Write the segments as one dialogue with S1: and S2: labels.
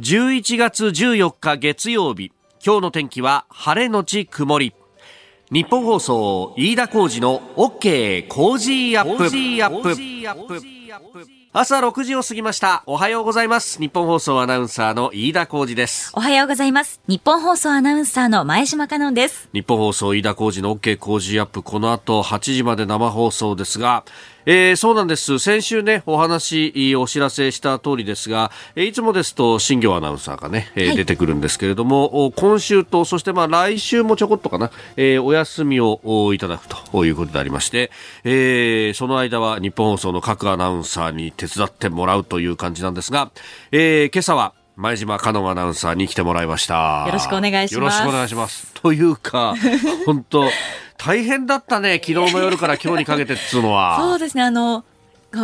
S1: 11月14日月曜日。今日の天気は晴れのち曇り。ニッポン放送飯田浩司の OK! Cozy up!。朝6時を過ぎました。おはようございます。ニッポン放送アナウンサーの飯田浩司です。
S2: おはようございます。ニッポン放送アナウンサーの前島香音です。
S1: ニッポン放送飯田浩司の OK! Cozy up!。この後8時まで生放送ですがえー、そうなんです。先週ね、お話、お知らせした通りですが、いつもですと、新行アナウンサーがね、はい、出てくるんですけれども、今週と、そしてまあ来週もちょこっとかな、えー、お休みをいただくということでありまして、えー、その間は日本放送の各アナウンサーに手伝ってもらうという感じなんですが、えー、今朝は、前島香音アナウンサーに来てもらいました。
S2: よろしくお願いします。
S1: よろしくお願いします。というか、本当大変だったね、昨日の夜から今日にかけてっつうのは。
S2: そうですね、あの、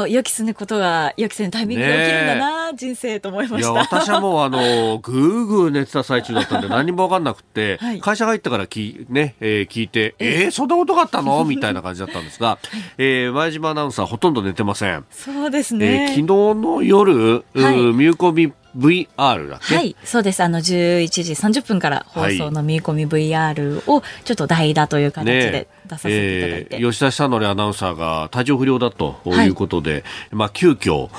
S2: 予期することが予期せぬタイミングで起きるんだな、人生と思いました。いや
S1: 私はもうあのぐーぐー寝てた最中だったんで何も分かんなくて、はい、会社入ってからき、ねえー、聞いてえー、そんなことがあったの？みたいな感じだったんですが、はい、えー、前島アナウンサーほとんど寝てません。
S2: そうですね、
S1: えー、昨日の夜、はい、見込み VR だ
S2: はいそうです。あの11時30分から放送の見込み VR をちょっと代打という形で出させていただいて、
S1: ねえー、吉田久典アナウンサーが体調不良だということで、はい、まあ急遽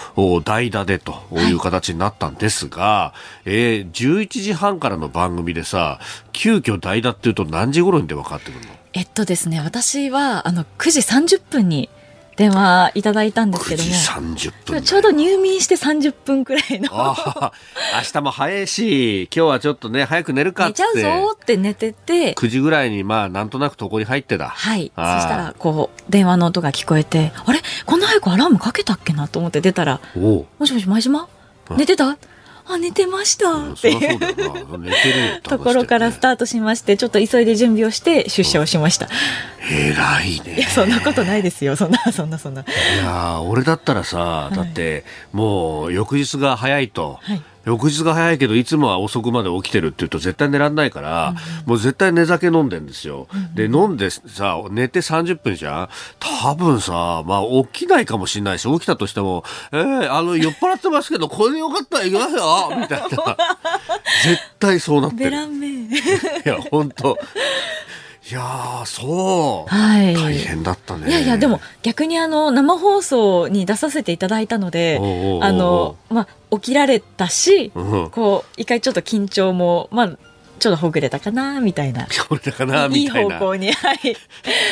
S1: 代打でという形になったんですが、はい、えー、11時半からの番組でさ急遽代打っていうと何時頃にで分かってくるの？
S2: えっとですね私はあの9時30分に電話いただいたんですけども。
S1: 分。
S2: ちょうど入眠して30分くらいの。
S1: 明日も早いし今日はちょっとね早く寝るかって。
S2: 寝ちゃうぞって寝てて。
S1: 9時ぐらいにまあなんとなく床に入ってた。
S2: はい。そしたらこう電話の音が聞こえてあれ？こんな早くアラームかけたっけなと思って出たら「もしもし前島？寝てた?」あ寝てましたって。いうところからスタートしましてちょっと急いで準備をして出社をしました
S1: 偉いね。い
S2: やそんなことないですよ。そんなそんなそんな。い
S1: や俺だったらさだって、もう翌日が早いと、はい。翌日が早いけどいつもは遅くまで起きてるって言うと絶対寝らんないから、うん、もう絶対寝酒飲んでんですよ、うん、で飲んでさ寝て30分じゃん。多分さまあ起きないかもしれないし起きたとしてもえー、あの酔っ払ってますけどこれでよかったら行きますよみたいな。絶対そうなってる。いや本当いやそう、はい、大変だったね。
S2: いやいやでも逆にあの生放送に出させていただいたのであのまあ起きられたし、うん、こう一回ちょっと緊張もまあちょっとほぐれたかなみたいな。
S1: ほぐれたかなみたい
S2: な。いい方向に。はい。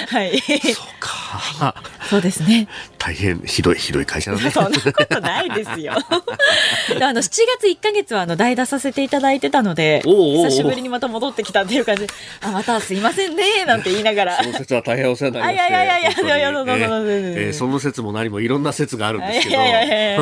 S2: はい。
S1: そうか。
S2: そうですね。
S1: 大変ひどい、ひどい会社だね。
S2: そんなことないですよ。あの、7月1か月はあの代打させていただいてたので、久しぶりにまた戻ってきたっていう感じで、あ、またすいませんね、なんて言いながら。
S1: その説は大変お世話になりまし
S2: いやいやいやいやいや、どうぞどうぞ。
S1: えその説も何もいろんな説があるんですけど、え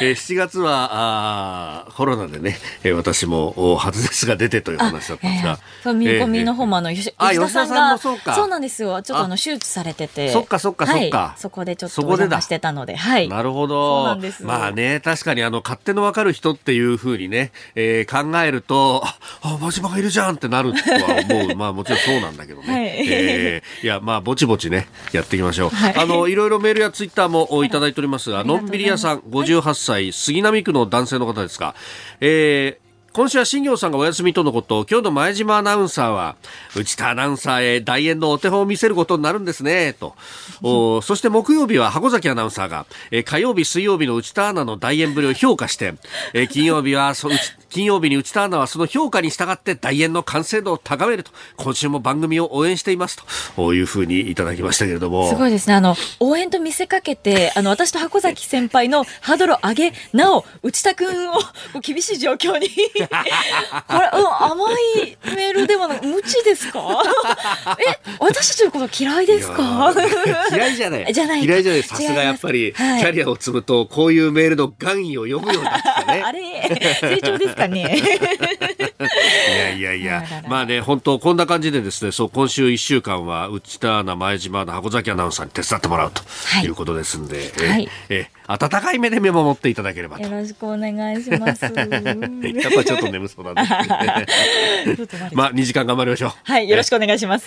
S1: 7月はあコロナでね、私も外ですが出てという話だったんですが。
S2: そう、見込みの方もあの、吉田さんが、そうそうなんですよ。ちょっとあの、手術されてて。
S1: そっかそっかそっか。
S2: そこでちょっとお邪魔してたので。はい。
S1: なるほど。まあね、確かにあの、勝手のわかる人っていうふうにね、えー、考えると、あ、真島がいるじゃんってなるとは思う。まあもちろんそうなんだけどね。はい、えー、いや、まあ、ぼちぼちね、やっていきましょう。はい、あの、いろいろメールやツイッターもいただいておりますが、のんびり屋さん、58歳、杉並区の男性の方ですが、えー、今週は新業さんがお休みとのこと、今日の前島アナウンサーは、内田アナウンサーへ大演のお手本を見せることになるんですね、と。おそして木曜日は箱崎アナウンサーが、え火曜日、水曜日の内田アナの大演ぶりを評価して、え金曜日はそ、金曜日に内田アナはその評価に従って大演の完成度を高めると、今週も番組を応援していますというふうにいただきましたけれども。
S2: すごいですね。あの、応援と見せかけて、あの、私と箱崎先輩のハードルを上げ、なお、内田君を厳しい状況に これ、うん、甘いメールではなく、無知ですか？え、私たちのこと嫌いですか？
S1: 嫌いじゃない。じゃない。嫌いじゃない。さすがやっぱり、キャリアを積むと、こういうメールの願意を読むようになったね。
S2: あれ、成長ですかね？
S1: いやいやいや、まあね、本当こんな感じでですね、そう、今週1週間は、内田アナ、前島アナ、箱崎アナウンサーに手伝ってもらうということですんで、はい、え、え、温かい目で見守っていただければと。
S2: よろしくお願いします。やっ
S1: ぱちょっと眠そうなんですね。まあ、2時間頑張りましょう。
S2: はい、よろしくお願いします。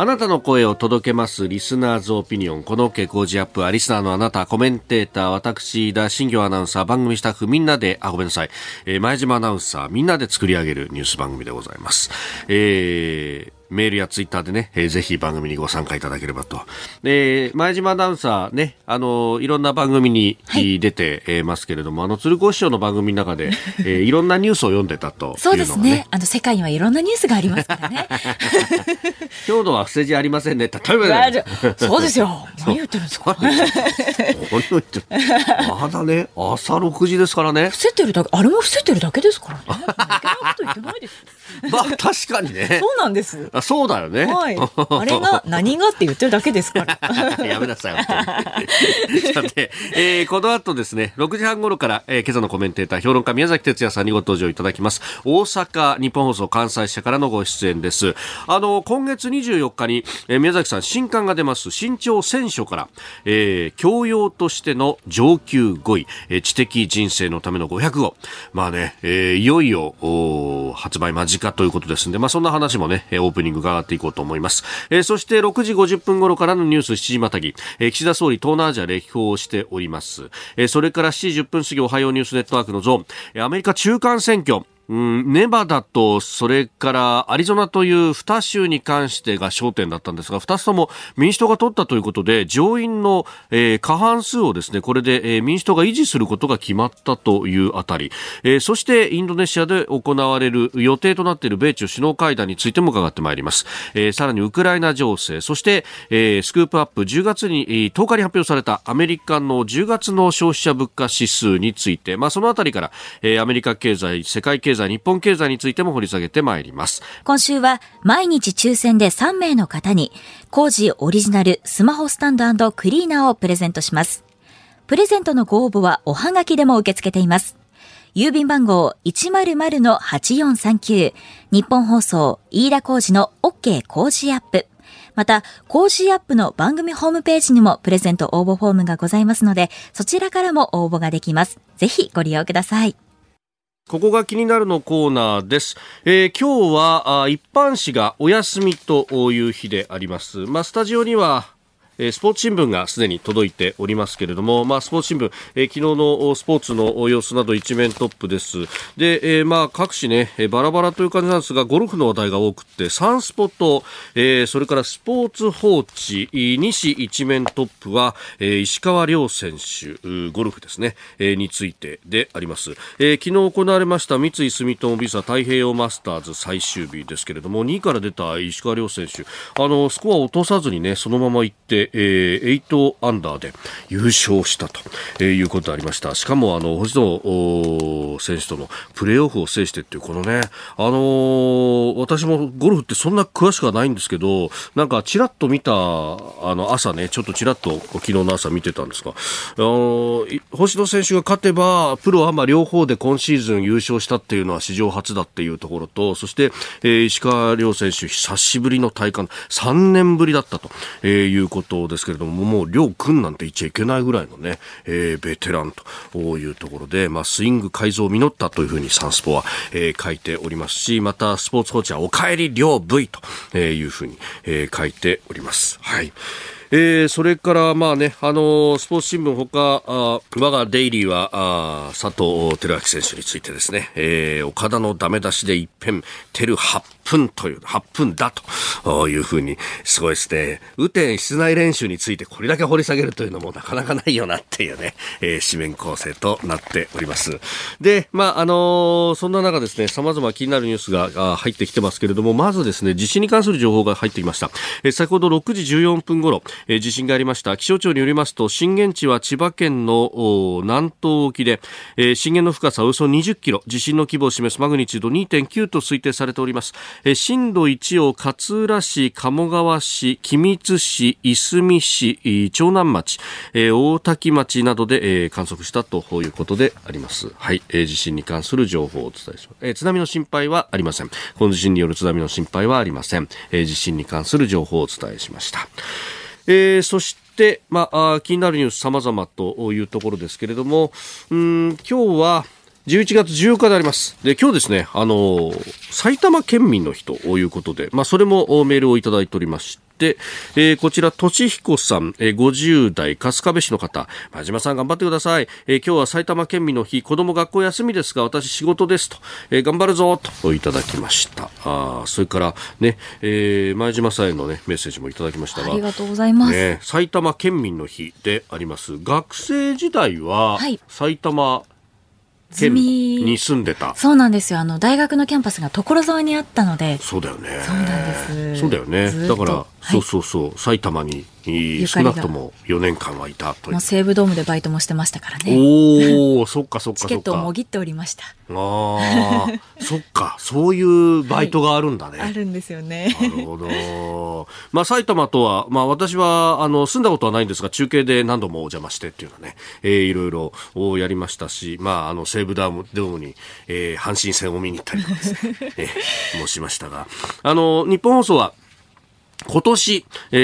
S1: あなたの声を届けますリスナーズオピニオン。この傾向ジアップはリスナーのあなた、コメンテーター、私、田新行アナウンサー、番組スタッフみんなで、あ、ごめんなさい、えー、前島アナウンサー、みんなで作り上げるニュース番組でございます。えーメールやツイッターでね、えー、ぜひ番組にご参加いただければと。で、前島アナウンサーね、あの、いろんな番組に、出て、えますけれども、あの、鶴子師匠の番組の中で、えー、いろんなニュースを読んでたというのが、ね、
S2: そうですね。あの、世界にはいろんなニュースがありますからね。
S1: 今日のは不正字ありませんね。例え
S2: ば、ね、そうですよ。何言ってるんですか。何言
S1: ってまだね、朝6時ですからね。
S2: 伏せてるだけ、あれも伏せてるだけですからね。
S1: まあ、確かにね。
S2: そうなんです。
S1: あそうだよね。
S2: はい。あれが何がって言ってるだけですから。
S1: やめなさい。さて、えー、この後ですね、6時半頃から、えー、今朝のコメンテーター、評論家宮崎哲也さんにご登場いただきます。大阪日本放送関西社からのご出演です。あの、今月24日に、えー、宮崎さん新刊が出ます、新潮選書から、えー、教養としての上級5位、えー、知的人生のための500号。まあね、えー、いよいよ、発売間近ということですんで、まあそんな話もね、オープニング伺っていこうと思います。えー、そして6時50分頃からのニュース7時またぎ、えー、岸田総理東南アジア歴訪をしております。えー、それから7時10分過ぎおはようニュースネットワークのゾーン、アメリカ中間選挙、うん、ネバダとそれからアリゾナという2州に関してが焦点だったんですが2つとも民主党が取ったということで上院の、過半数をですねこれで、民主党が維持することが決まったというあたり、そしてインドネシアで行われる予定となっている米中首脳会談についても伺ってまいります、さらにウクライナ情勢そして、スクープアップ10月に、10日に発表されたアメリカの10月の消費者物価指数について、まあ、そのあたりから、アメリカ経済世界経済済、日本経済についても掘り下げてまいります。
S2: 今週は毎日抽選で3名の方に、工事オリジナルスマホスタンドクリーナーをプレゼントします。プレゼントのご応募はおはがきでも受け付けています。郵便番号100-8439日本放送飯田工事の OK 工事アップ。また、工事アップの番組ホームページにもプレゼント応募フォームがございますので、そちらからも応募ができます。ぜひご利用ください。
S1: ここが気になるのコーナーです。えー、今日は一般紙がお休みという日であります。まあ、スタジオにはえスポーツ新聞がすでに届いておりますけれども、まあ、スポーツ新聞、えー、昨日のスポーツの様子など一面トップです。で、えー、まあ、各紙ね、バラバラという感じなんですが、ゴルフの話題が多くて、サンスポと、えー、それからスポーツ報知、西一面トップは、えー、石川遼選手、ゴルフですね、えー、についてであります。えー、昨日行われました三井住友ビザ太平洋マスターズ最終日ですけれども、2位から出た石川遼選手、あの、スコアを落とさずにね、そのまま行って、えー、8アンダーで優勝したと、えー、いうことでありました。しかも、あの、星野選手とのプレーオフを制してっていう、このね、あのー、私もゴルフってそんな詳しくはないんですけど、なんかちらっと見た、あの、朝ね、ちょっとちらっと昨日の朝見てたんですが、あのー、星野選手が勝てば、プロアマ両方で今シーズン優勝したっていうのは史上初だっていうところと、そして、えー、石川遼選手、久しぶりの体感、3年ぶりだったと、えー、いうことですけれども、もう、両君なんて言っちゃいけないぐらいのね、えー、ベテランというところで、まあ、スイング改造を実ったというふうにサンスポは、えー、書いておりますし、また、スポーツ報知は、お帰り両 V というふうに、えー、書いております。はい。えー、それからまあね、あのー、スポーツ新聞ほか、あ我がデイリーは、あ佐藤輝明選手についてですね、えー、岡田のダメ出しで一変、テル8分という、8分だというふうに、すごいですね。雨天室内練習についてこれだけ掘り下げるというのもなかなかないよなっていうね、えー、紙面構成となっております。で、まあ、あのー、そんな中ですね、様々気になるニュースが入ってきてますけれども、まずですね、地震に関する情報が入ってきました。えー、先ほど6時14分頃、えー、地震がありました。気象庁によりますと、震源地は千葉県の南東沖で、えー、震源の深さおよそ20キロ、地震の規模を示すマグニチュード2.9と推定されております。え、震度1を勝浦市、鴨川市、君津市、いすみ市、長南町、えー、大滝町などで、えー、観測したということであります。はい、えー、地震に関する情報をお伝えします。えー、津波の心配はありません。この地震による津波の心配はありません。えー、地震に関する情報をお伝えしました。えー、そして、まあ、気になるニュース様々というところですけれども、うん今日は、11月14日であります。で、今日ですね、あの、埼玉県民の日ということで、まあ、それもメールをいただいておりまして、で、えー、こちら、としひこさん、えー、50代、春日部市の方、真島さん頑張ってください。えー、今日は埼玉県民の日、子供学校休みですが、私仕事ですと、えー、頑張るぞといただきました。あそれからね、えー、前島さんへのね、メッセージもいただきましたが、
S2: ありがとうございます。
S1: ね、埼玉県民の日であります。学生時代は、埼玉、県に住んでた。
S2: そうなんですよ。あの大学のキャンパスが所沢にあったので。
S1: そうだよね。
S2: そうなんです。
S1: そうだよね。だから、はい、そうそうそう。埼玉に少なくとも4年間はいたと
S2: もう。西武ドームでバイトもしてましたからね。
S1: おお そっかそっか
S2: チケットをもぎっておりました。あ
S1: あそっか。そういうバイトがあるんだね、
S2: はい、あるんですよね。
S1: なるほど。まあ埼玉とはまあ私はあの住んだことはないんですが中継で何度もお邪魔してっていうのはね、えー、いろいろやりましたしまああの西武ドームに、えー、阪神戦を見に行ったりとかですね、えー、もしましたが。あの日本放送は今年、え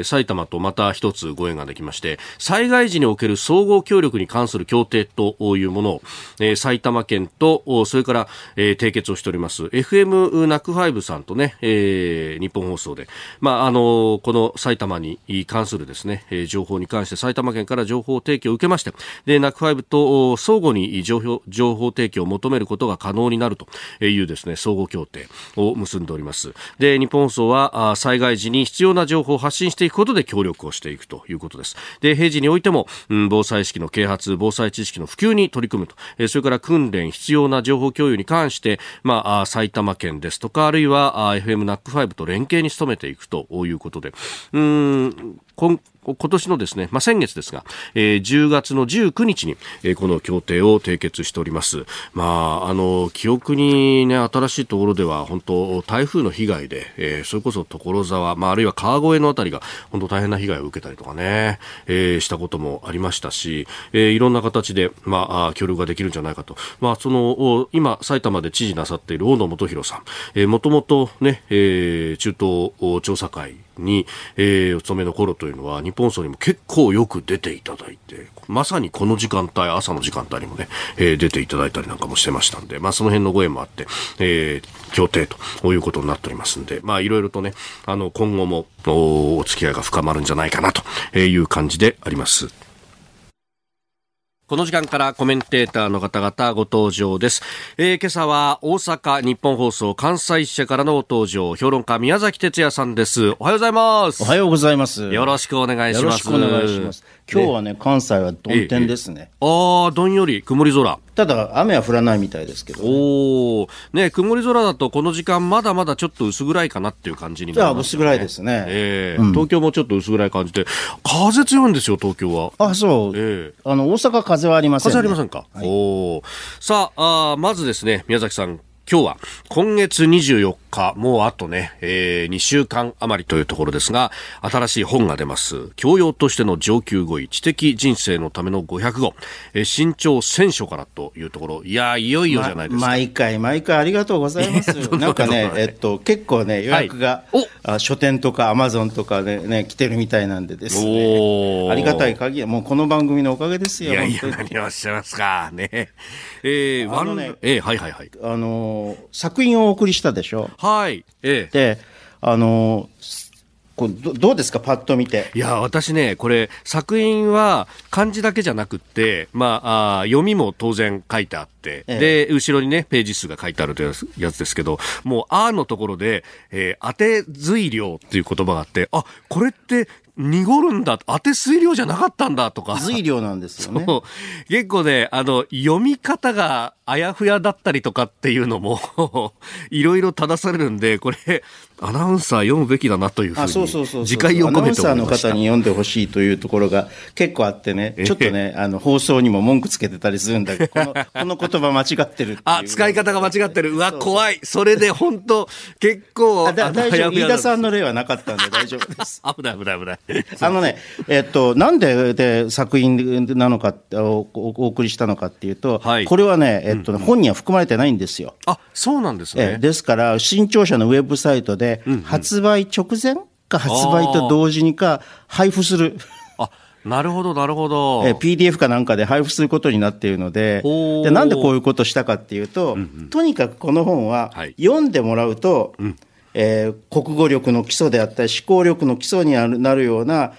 S1: ー、埼玉とまた一つご縁ができまして、災害時における総合協力に関する協定というものを、えー、埼玉県と、それから、えー、締結をしております、FM ナックファイブさんとね、えー、日本放送で、まあ、あの、この埼玉に関するですね、えー、情報に関して埼玉県から情報提供を受けまして、で、ナックファイブと相互に情報、情報提供を求めることが可能になるというですね、総合協定を結んでおります。で、日本放送は、災害害時に必要な情報を発信していくことで協力をしていくということです。で、平時においても、うん、防災意識の啓発、防災知識の普及に取り組むと、えー、それから訓練、必要な情報共有に関して、まあ、埼玉県ですとか、あるいは FM ナック5と連携に努めていくということで、うん、今今年のですね、まあ、先月ですが、えー、10月の19日に、えー、この協定を締結しております。まあ、あの、記憶にね、新しいところでは、本当台風の被害で、えー、それこそ所沢、まあ、あるいは川越のあたりが、本当大変な被害を受けたりとかね、えー、したこともありましたし、えー、いろんな形で、まあ、協力ができるんじゃないかと。まあ、その、今、埼玉で知事なさっている大野元弘さん、えー、もともとね、えー、中東調査会に、えー、お勤めの頃というのは、日本層にも結構よく出ていただいて、まさにこの時間帯、朝の時間帯にもね、えー、出ていただいたりなんかもしてましたんで、まあその辺のご縁もあって、えー、協定ということになっておりますんで、まあいろいろとね、あの、今後もおお付き合いが深まるんじゃないかなという感じであります。この時間からコメンテーターの方々ご登場です。えー、今朝は大阪日本放送関西支社からの登場、評論家宮崎哲也さんです。おはようございます。
S3: おはようございます。
S1: よろしくお願いします。よろしく
S3: お願いします。今日はね、関西は曇天ですね。
S1: ああ、どんより、曇り空。
S3: ただ、雨は降らないみたいですけど、
S1: ね、おお、ね、曇り空だと、この時間、まだまだちょっと薄暗いかなっていう感じになります、ね、
S3: 薄暗いですね。
S1: ええーうん、東京もちょっと薄暗い感じで、風強いんですよ、東京は。
S3: あ、そう。ええー、あの、大阪風はありません、
S1: ね、風ありませんか？はい、おお。さああ、まずですね、宮崎さん、今日は今月24日、もうあとね、えー、2週間余りというところですが、新しい本が出ます。教養としての上級語彙、知的人生のための500語、えー、新潮1000書からというところ、いや、いよいよじゃないですか。
S3: ま、毎回毎回ありがとうございます。なんかね、えっと、結構ね、予約が、はい、あ書店とかアマゾンとかでね、来てるみたいなんでですね、ありがたい限り、もうこの番組のおかげですよ。い
S1: やいや、何をおっしゃいますか。ね。えー、あのね、えー、はいはいはい。
S3: あの作品をお送りしたでしょ？
S1: はい。
S3: ええ。で、あのこれどうですか、パッと見て。
S1: いや、私ね、これ、作品は漢字だけじゃなくって、まあ、あ読みも当然書いてあって、ええ、で、後ろにね、ページ数が書いてあるというやつですけど、もう、あのところで、えー、当て随量っていう言葉があって、あ、これって濁るんだ、当て水量じゃなかったんだとか。
S3: 水量なんですよね。
S1: 結構ね、あの、読み方があやふやだったりとかっていうのも いろいろ正されるんで、これ、アナウンサー読むべきだなというふうに、次回を込めてアナウン
S3: サーの方に読んでほしいというところが結構あってね、ちょっとね、あの、放送にも文句つけてたりするんだけど、この、この言葉間違ってる
S1: あ、使い方が間違ってる。うわ、怖い。それで本当結構、
S3: 大丈夫。飯田さんの例はなかったんで大丈夫です。
S1: 危ない危ない危ない。
S3: あのね、えっと、なんでで作品なのかお、お送りしたのかっていうと、はい、これはね、えっと、うん、本には含まれてないんですよ。
S1: あ、そうなんですね。
S3: ですから、新潮社のウェブサイトで、発売直前か発売と同時にか配布する。
S1: あなるほど、なるほど。
S3: え PDF かなんかで配布することになっているので、でなんでこういうことしたかっていうと、うんうん、とにかくこの本は、読んでもらうと、うんえー、国語力の基礎であったり思考力の基礎になるような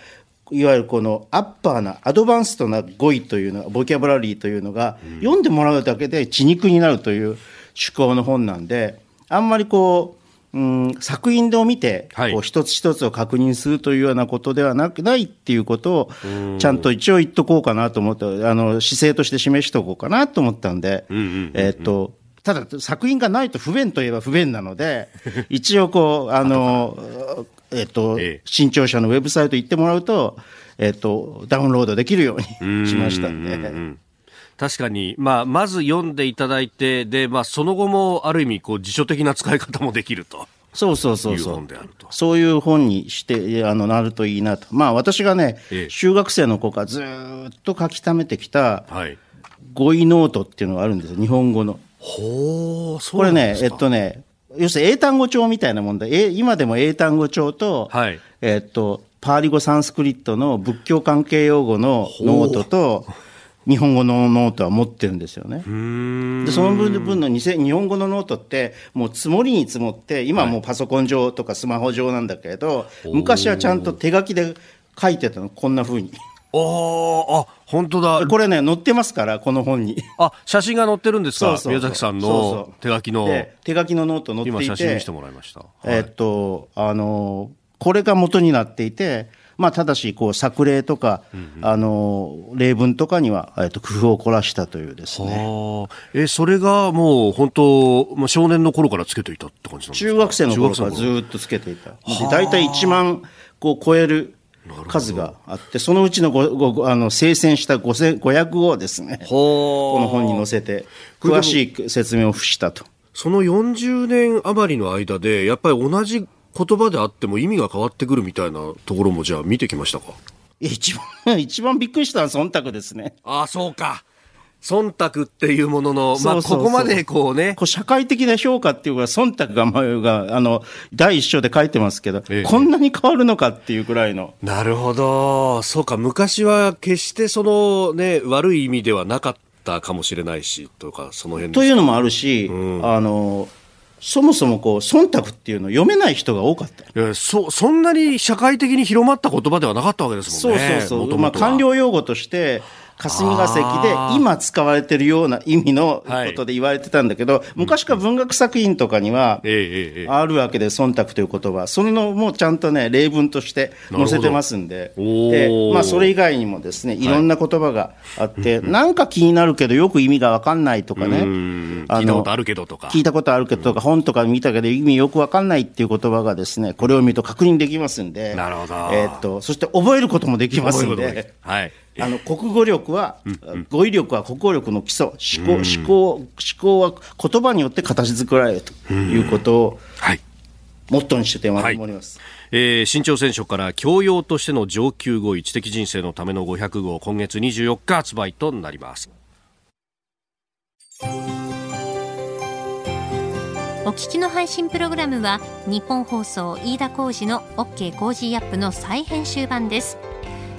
S3: いわゆるこのアッパーなアドバンストな語彙というのボキャブラリーというのが、読んでもらうだけで血肉になるという趣向の本なんであんまりこう、うん、作品で見て、こう一つ一つを確認するというようなことではなくないっていうことをちゃんと一応言っとこうかなと思ってあの姿勢として示しておこうかなと思ったんで、えっとただ作品がないと不便といえば不便なので 一応こうあのえっ、と、ええ、新潮社のウェブサイト行ってもらうと、えっ、と、ダウンロードできるようにしましたんで。ん
S1: 確かに、まあ、まず読んでいただいて、で、まあ、その後もある意味、こう、辞書的な使い方もできると。
S3: そうそうそうそう。そういう本にして、あの、なるといいなと。まあ、私がね、ええ、中学生の子がずっと書き溜めてきた、はい、語彙ノートっていうのがあるんですよ、日本語の。
S1: ほ
S3: う、そうこれね、えっとね、要するに英単語帳みたいなもんで、今でも英単語帳と、はい、えっと、パーリ語サンスクリットの仏教関係用語のノートと、日本語のノートは持ってるんですよね。で、その分の日本語のノートって、もう積もりに積もって、今はもうパソコン上とかスマホ上なんだけど、昔はちゃんと手書きで書いてたの、こんなふうに。
S1: ああ、本当だ。
S3: これね、載ってますから、この本に。
S1: あ、写真が載ってるんですか？宮崎さんの手書きの。
S3: 手書きのノート載っていて。
S1: 今写真見せてもらいました。
S3: えっと、あの、これが元になっていて、まあ、ただし、こう、作例とか、うんうん、あの、例文とかには、えっと、工夫を凝らしたというですね。
S1: え、それがもう、本当、まあ、少年の頃からつけていたって感じなんですか？
S3: 中学生の頃からずっとつけていた。大体1万、こう、超える数があって、そのうちのごごあの精選した500語をですね、この本に載せて、詳しい説明を付したと。
S1: その40年余りの間で、やっぱり同じ言葉であっても意味が変わってくるみたいなところも、じゃあ見てきましたか？
S3: 一番、一番びっくりしたのは忖度ですね。
S1: ああ、そうか。忖度っていうものの、まあ、ここまでこうね。
S3: こう社会的な評価っていうか、忖度が、まあ、が、あの、第一章で書いてますけど、ええ、こんなに変わるのかっていうくらいの。
S1: なるほど。そうか、昔は決してそのね、悪い意味ではなかったかもしれないし、とか、その辺
S3: というのもあるし、うん、あの、そもそもこう、忖度っていうのを読めない人が多かった。
S1: いやそ、そんなに社会的に広まった言葉ではなかったわけですもんね。
S3: そうそうそう。まあ、官僚用語として、霞が関で今使われてるような意味のことで言われてたんだけど、はい、昔から文学作品とかにはあるわけで、忖度という言葉、それのもうちゃんとね、例文として載せてますんで、でまあ、それ以外にもですね、い。ろんな言葉があって、はい、なんか気になるけど、よく意味が分かんないとかね、
S1: 聞いたことあるけどとか。
S3: 聞いたことあるけどとか、本とか見たけど、意味よく分かんないっていう言葉がですね、これを見ると確認できますんで、
S1: なるほど。
S3: えー、っとそして覚えることもできますんで。はいあの国語力は、語彙力は国語力の基礎思考思考思考は言葉によって形作られるということを、はい、モットーにして思います。
S1: えー、新潮選書から教養としての上級語彙知的人生のための500号今月24日発売となります。
S4: お聞きの配信プログラムは日本放送飯田浩司の OK コージーアップの再編集版です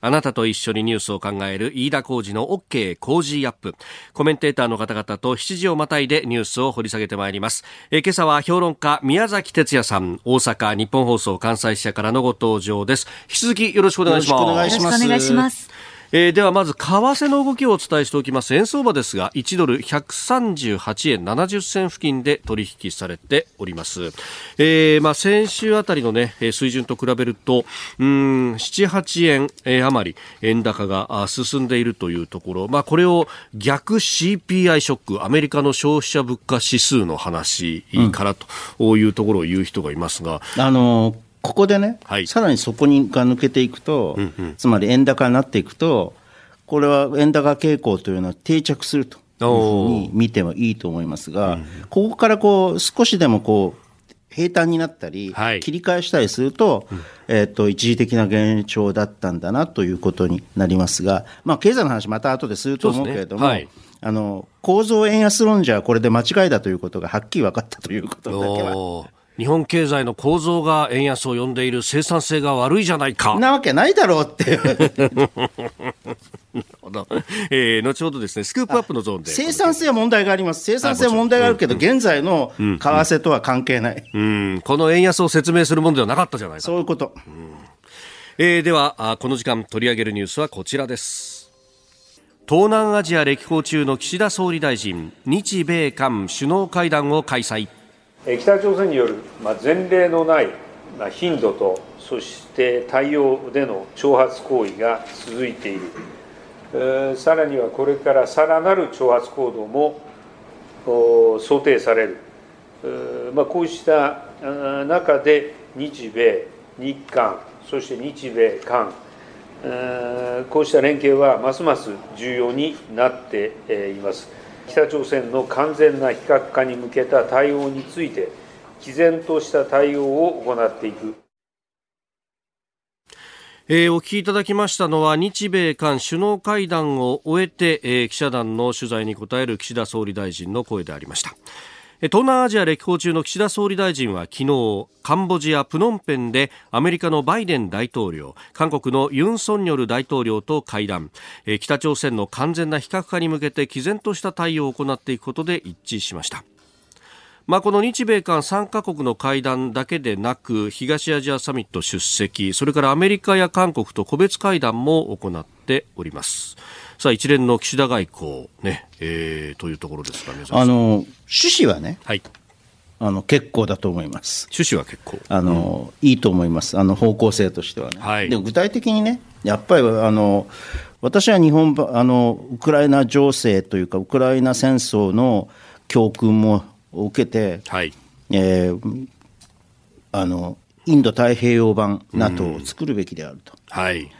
S1: あなたと一緒にニュースを考える飯田浩二の OK 工事アップ。コメンテーターの方々と7時をまたいでニュースを掘り下げてまいります。え今朝は評論家宮崎哲也さん、大阪日本放送関西支社からのご登場です。引き続きよろしくお願いします。よろしくお
S2: 願いします。
S1: えー、ではまず為替の動きをお伝えしておきます。円相場ですが1ドル138円70銭付近で取引されております、えー、まあ先週あたりのね水準と比べるとうん78円、えー、余り円高が進んでいるというところ。まあこれを逆 CPI ショックアメリカの消費者物価指数の話からというところを言う人がいますが、
S3: うん、あのーここでね、はい、さらにそこにが抜けていくと、うんうん、つまり円高になっていくと、これは円高傾向というのは定着するというふうに見てもいいと思いますが、ここからこう少しでもこう平坦になったり、はい、切り返したりすると、うん、えっ、と、一時的な現象だったんだなということになりますが、まあ、経済の話また後ですると思うけれども、ね。はい、あの、構造円安論者はこれで間違いだということがはっきり分かったということだけは。
S1: 日本経済の構造が円安を呼んでいる生産性が悪いじゃないか。
S3: なわけないだろうって。
S1: えー、後ほどですね、スクープアップのゾーンで。
S3: 生産性は問題があります。生産性は問題があるけど、現在の為替とは関係ない、
S1: うん、うん、この円安を説明するものではなかったじゃないか。
S3: そういうこと。うん
S1: えー、ではこの時間取り上げるニュースはこちらです。東南アジア歴訪中の岸田総理大臣、日米韓首脳会談を開催。
S5: 北朝鮮による前例のない頻度とそして対応での挑発行為が続いているさらにはこれからさらなる挑発行動も想定されるま、こうした中で日米日韓そして日米韓こうした連携はますます重要になっています。北朝鮮の完全な非核化に向けた対応について、毅然とした対応を行っていく。
S1: えー、お聞きいただきましたのは日米韓首脳会談を終えて、えー、記者団の取材に答える岸田総理大臣の声でありました。東南アジア歴訪中の岸田総理大臣は昨日カンボジアプノンペンでアメリカのバイデン大統領韓国のユン・ソンニョル大統領と会談。北朝鮮の完全な非核化に向けて毅然とした対応を行っていくことで一致しました。まあ、この日米韓3カ国の会談だけでなく東アジアサミット出席それからアメリカや韓国と個別会談も行っておりますさあ一連の岸田外交ね、えー、というところですかね
S3: あの趣旨はね、はい、あの結構だと思います。
S1: 趣旨は結構。
S3: あの、うん、いいと思います。あの方向性としてはね。はい、で具体的にね、やっぱりあの私は日本あのウクライナ情勢というかウクライナ戦争の教訓も受けて、はいえー、あのインド太平洋版 NATO を作るべきであると。うん、はい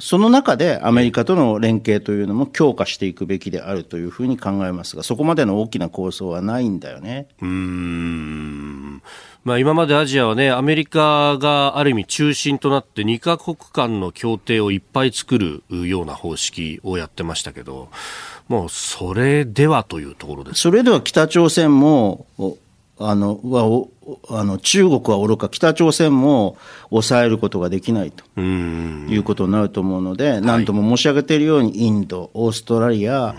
S3: その中でアメリカとの連携というのも強化していくべきであるというふうに考えますが、そこまでの大きな構想はないんだよね。うん
S1: まあ、今までアジアはね、アメリカがある意味中心となって2カ国間の協定をいっぱい作るような方式をやってましたけど、もうそれではというところです。
S3: それでは北朝鮮もあのはあの中国はおろか、北朝鮮も抑えることができないということになると思うので、何度も申し上げているように、インド、オーストラリア、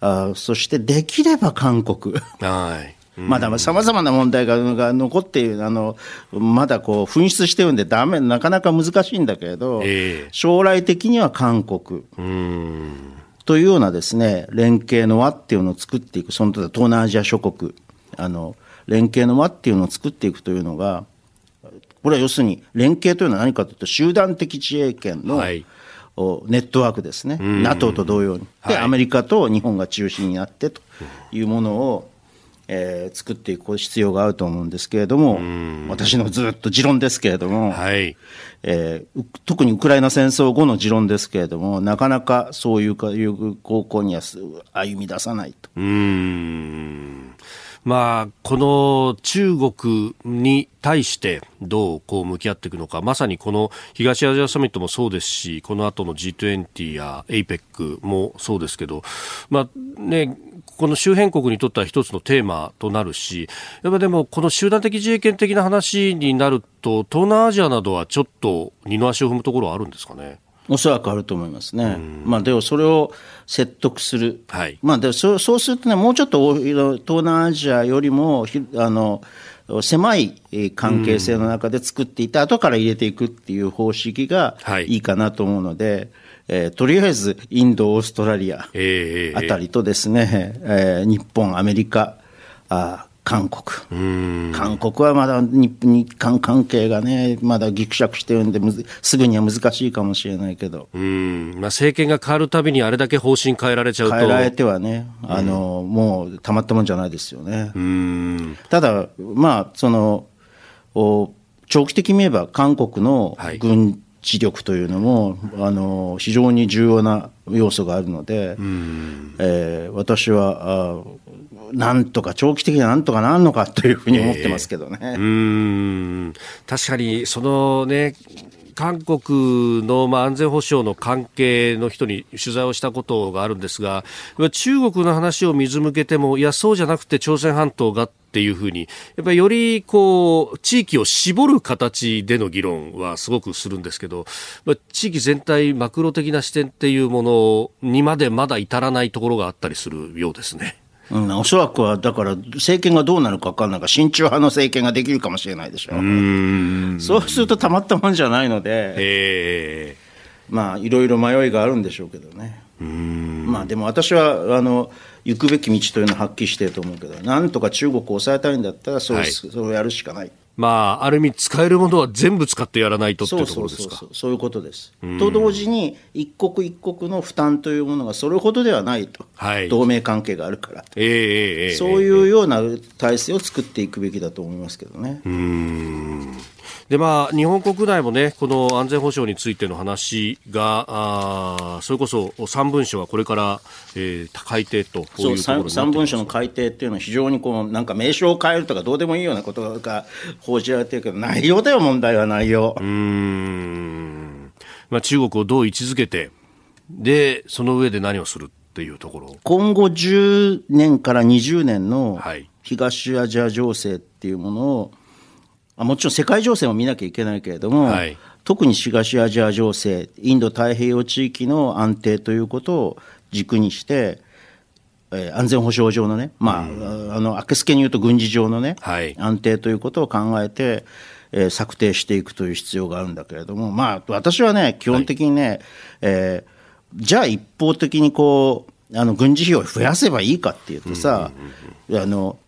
S3: あそしてできれば韓国。はい。まださまざまな問題がが残っている、あのまだこう噴出してるんでだめ、なかなか難しいんだけれど、えー、将来的には韓国というようなですね連携の輪っていうのを作っていく、その東南アジア諸国、あの連携の輪っていうのを作っていくというのが、これは要するに連携というのは何かというと、集団的自衛権の、はい、ネットワークですね、NATO と同様に、で、はい、アメリカと日本が中心になってというものを、えー、作っていく必要があると思うんですけれども、私のずっと持論ですけれども、はい。えー、特にウクライナ戦争後の持論ですけれども、なかなかそういうかいう方向には歩み出さないと。うん
S1: まあ、この中国に対してどうこう向き合っていくのか、まさにこの東アジアサミットもそうですし、この後の G20 や APEC もそうですけど、まあね、この周辺国にとっては一つのテーマとなるし、やっぱでもこの集団的自衛権的な話になると、東南アジアなどはちょっと二の足を踏むところはあるんですかね？
S3: おそらくあると思いますね。まあ、でもそれを説得する。はい、まあ、でそそうするとね、もうちょっと東南アジアよりも、あの、狭い関係性の中で作っていた後から入れていくっていう方式がいいかなと思うので、えー、とりあえずインド、オーストラリアあたりとですね、えー、日本、アメリカ、あ韓国、韓国はまだ日日韓関係がね、まだぎくしゃくしてるんで、すぐには難しいかもしれないけど、
S1: うん。まあ、政権が変わるたびに、あれだけ方針変えられちゃうと。
S3: 変えられてはね、あのもうたまったもんじゃないですよね。ただ、まあ、そのお長期的に言えば、韓国の軍事力というのも、はい、あの非常に重要な要素があるので、えー、私はあなんとか長期的にはなんとかなんのかというふうに思ってますけどね。えー、
S1: うん確かにそのね韓国のまあ安全保障の関係の人に取材をしたことがあるんですが中国の話を水向けてもいやそうじゃなくて朝鮮半島がっていうふうにやっぱりよりこう地域を絞る形での議論はすごくするんですけど、まあ、地域全体マクロ的な視点っていうものにまでまだ至らないところがあったりするようですね。
S3: うん、おそらくは、だから政権がどうなるか分からないから、親中派の政権ができるかもしれないでしょう。そうするとたまったもんじゃないので、えー、まあ、いろいろ迷いがあるんでしょうけどね。まあ、でも私はあの行くべき道というのははっきりしてると思うけど、なんとか中国を抑えたいんだったらそう、はい、それをやるしかない。
S1: まあ、ある意味、使えるものは全部使ってやらないとっていうところですか。
S3: そうそういうことです。と同時に、一国一国の負担というものがそれほどではないと、はい、同盟関係があるから、えー、そういうような体制を作っていくべきだと思いますけどね。うん
S1: でまあ、日本国内もね、この安全保障についての話が、あそれこそ3文書はこれから、えー、改定と
S3: そういうところ 3, 3文書の改定っていうのは非常にこうなんか名称を変えるとかどうでもいいようなことが報じられてるけど、内容だよ、問題は内容。うん。
S1: まあ、中国をどう位置づけて、で、その上で何をするっていうところ。
S3: 今後10年から20年の東アジア情勢っていうものを、もちろん世界情勢も見なきゃいけないけれども、はい、特に東アジア情勢、インド太平洋地域の安定ということを軸にして、えー、安全保障上のね、まあ、うん、あの、あけすけに言うと軍事上のね、はい、安定ということを考えて、えー、策定していくという必要があるんだけれども、まあ、私はね、基本的にね、はい、えー、じゃあ一方的にこう、あの軍事費を増やせばいいかっていうとさ、あの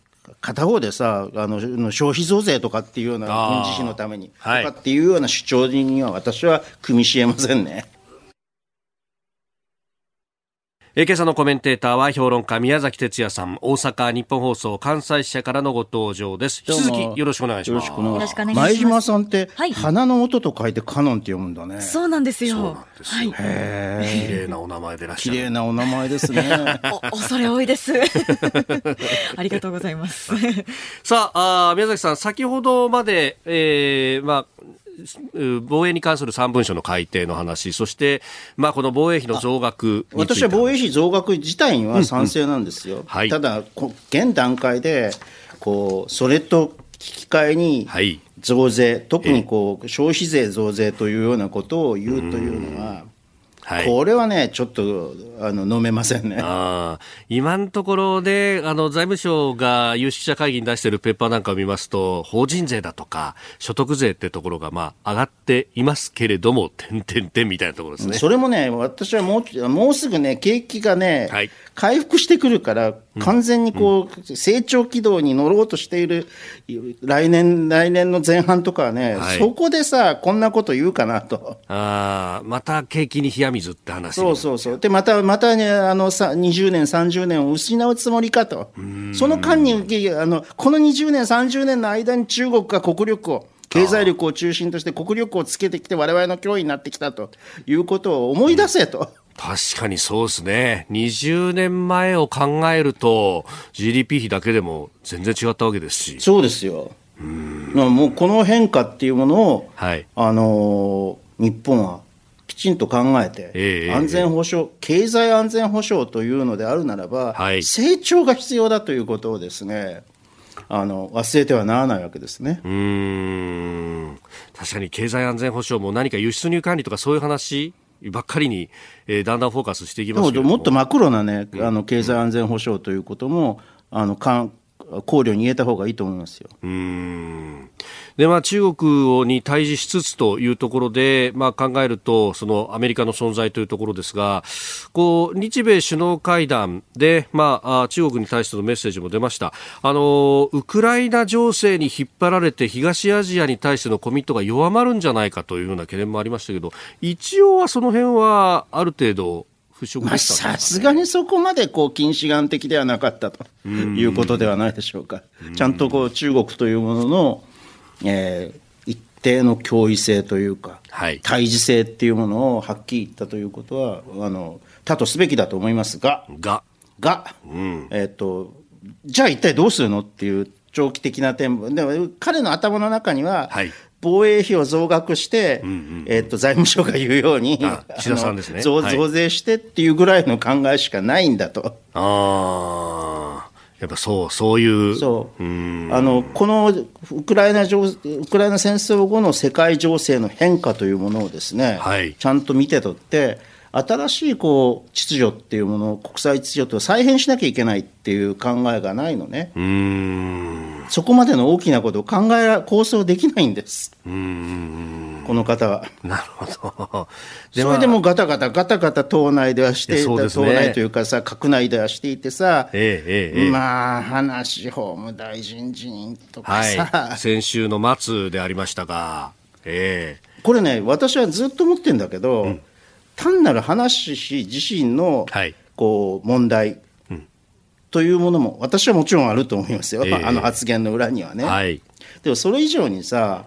S3: 片方でさあの消費増税とかっていうような軍事費のためにとかっていうような主張には私は組みしえませんね。
S1: え今朝のコメンテーターは評論家宮崎哲也さん大阪日本放送関西支社からのご登場です。引き続きよろしくお願いします。よろしくお願いします。
S3: 前島さんって、はい、花の音と書いてカノンって読むんだね。
S2: そうなんですよ。そうなん
S1: ですよ、はい、綺麗なお名前でらっしゃ
S3: る。綺麗なお名前ですね。
S2: お恐れ多いです。ありがとうございます。
S1: さああ宮崎さん先ほどまで、えー、まあ防衛に関する3文書の改定の話、そして、まあ、この防衛費の増額
S3: 私は防衛費増額自体には賛成なんですよ。うん。うんはい、ただ、現段階でこう、それと引き換えに増税、はい、特にこう消費税増税というようなことを言うというのは、はい、これはね、ちょっとあの飲めませんね。
S1: 今のところで、あの財務省が有識者会議に出しているペーパーなんかを見ますと、法人税だとか、所得税ってところが、まあ、上がっていますけれども、点々点みたいなところですね。
S3: それもね、私はもうもうすぐね、景気がね、はい、回復してくるから、完全にこう、うん、成長軌道に乗ろうとしている、来年、来年の前半とかはね、はい、そこでさ、こんなこと言うかなと。
S1: あまた景気に冷や水って話
S3: そうそうそう。で、また、またね、あの、さ20年、30年を失うつもりかと。その間に、あの、この20年、30年の間に中国が国力を、経済力を中心として国力をつけてきて、われわれの脅威になってきたということを思い出せと。
S1: 確かにそうですね。20年前を考えると、GDP 比だけでも全然違ったわけですし。
S3: そうですよ。うんもうこの変化っていうものを、はい、あの日本はきちんと考えて、えー、安全保障、経済安全保障というのであるならば、はい、成長が必要だということをですね、あの忘れてはならないわけですねうん
S1: 確かに経済安全保障も何か輸出入管理とかそういう話ばっかりに、えー、だんだんフォーカスしていきます
S3: も。もっとマクロな、ね、あの経済安全保障ということも、うん、あのかん考慮に入れた方がいいと思いますよ。
S1: うんで、まあ、中国に対峙しつつというところで、まあ、考えると、そのアメリカの存在というところですが、こう、日米首脳会談で、まあ、中国に対してのメッセージも出ました。あの、ウクライナ情勢に引っ張られて、東アジアに対してのコミットが弱まるんじゃないかというような懸念もありましたけど、一応はその辺は、ある程度、
S3: まあ、さすがにそこまでこう近視眼的ではなかったということではないでしょうか。ちゃんとこう中国というもののえー、一定の脅威性というか、はい、対峙性っていうものをはっきり言ったということは、あの、他とすべきだと思いますが、
S1: が、
S3: が、うん、えっ、ー、と、じゃあ一体どうするのっていう長期的な点でも彼の頭の中には、はい、防衛費を増額して、うんうん、えーと、財務省が言うように、
S1: 岸田さんですね
S3: 増増税してっていうぐらいの考えしかないんだと。
S1: あやっぱそう、そういう。
S3: そう。うあの、このウクライナ情、ウクライナ戦争後の世界情勢の変化というものをですね、はい、ちゃんと見てとって、新しいこう秩序っていうものを国際秩序と再編しなきゃいけないっていう考えがないのね。そこまでの大きなことを考え構想できないんです。この方は。
S1: なるほど。
S3: それでもガタガタガタガタ党内ではしていた、ね、党内というかさ、閣内ではしていてさ、ええええ、まあ、話法務大臣辞任とかさ、
S1: はい、先週の末でありましたが、え
S3: え、これね、私はずっと思ってるんだけど、うん単なる話し自身のこう問題というものも私はもちろんあると思いますよ、えー、あの発言の裏にはね。はい、でもそれ以上にさ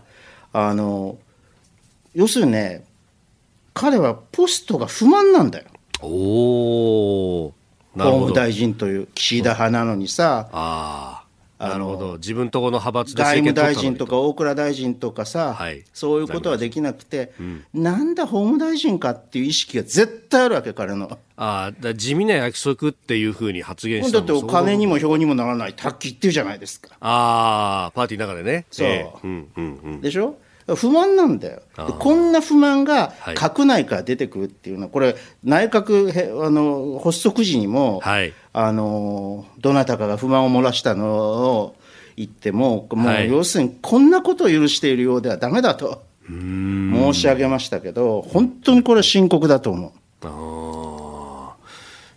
S3: あの要するにね彼はポストが不満なんだよ。
S1: お
S3: 法務大臣という岸田派なのにさ。
S1: あなるほど。自分とこの派閥で
S3: 外務大臣とか大蔵大臣とかさ、はい、そういうことはできなくて、うん、なんだ法務大臣かっていう意識が絶対あるわけ彼の。
S1: ああ地味な約束っていうふうに発言した
S3: だってお金にも票にもならない。はっきり言ってるじゃないですか。
S1: ああパーティーの中でね。
S3: そう、えーうんうんうん、でしょ？不満なんだよ、こんな不満が閣内から出てくるっていうのは、これ、内閣あの発足時にも、はい、あの、どなたかが不満を漏らしたのを言っても、もう要するに、こんなことを許しているようではだめだと申し上げましたけど、本当にこれ、深刻だと思う。
S1: あ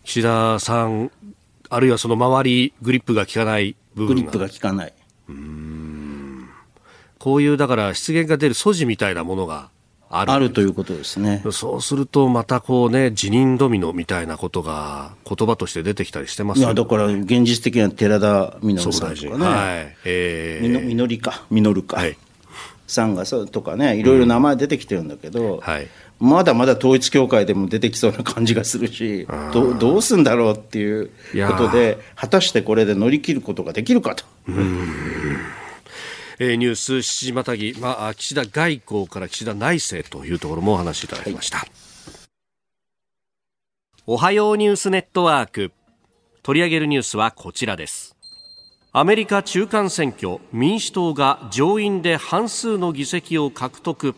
S1: 岸田さん、あるいはその周り、グリップが効かない部分
S3: グリップが効かない。
S1: うんこういうだから失言が出る素地みたいなものがある
S3: あるということですね。
S1: そうすると、またこうね、辞任ドミノみたいなことが言葉として出てきたりしてますい
S3: や、だから現実的には寺田稔さんとかね、
S1: はい。え
S3: ー、みのりか、みのるか、はい、さんがそうとかね、いろいろ名前出てきてるんだけど、うん。はい、まだまだ統一教会でも出てきそうな感じがするし、どどうすんだろうっていうことで、果たしてこれで乗り切ることができるかと。うん
S1: えー、ニュース7時またぎ、まあ、岸田外交から岸田内政というところもお話しいただきました、はい、おはようニュースネットワーク。取り上げるニュースはこちらです。アメリカ中間選挙民主党が上院で半数の議席を獲得。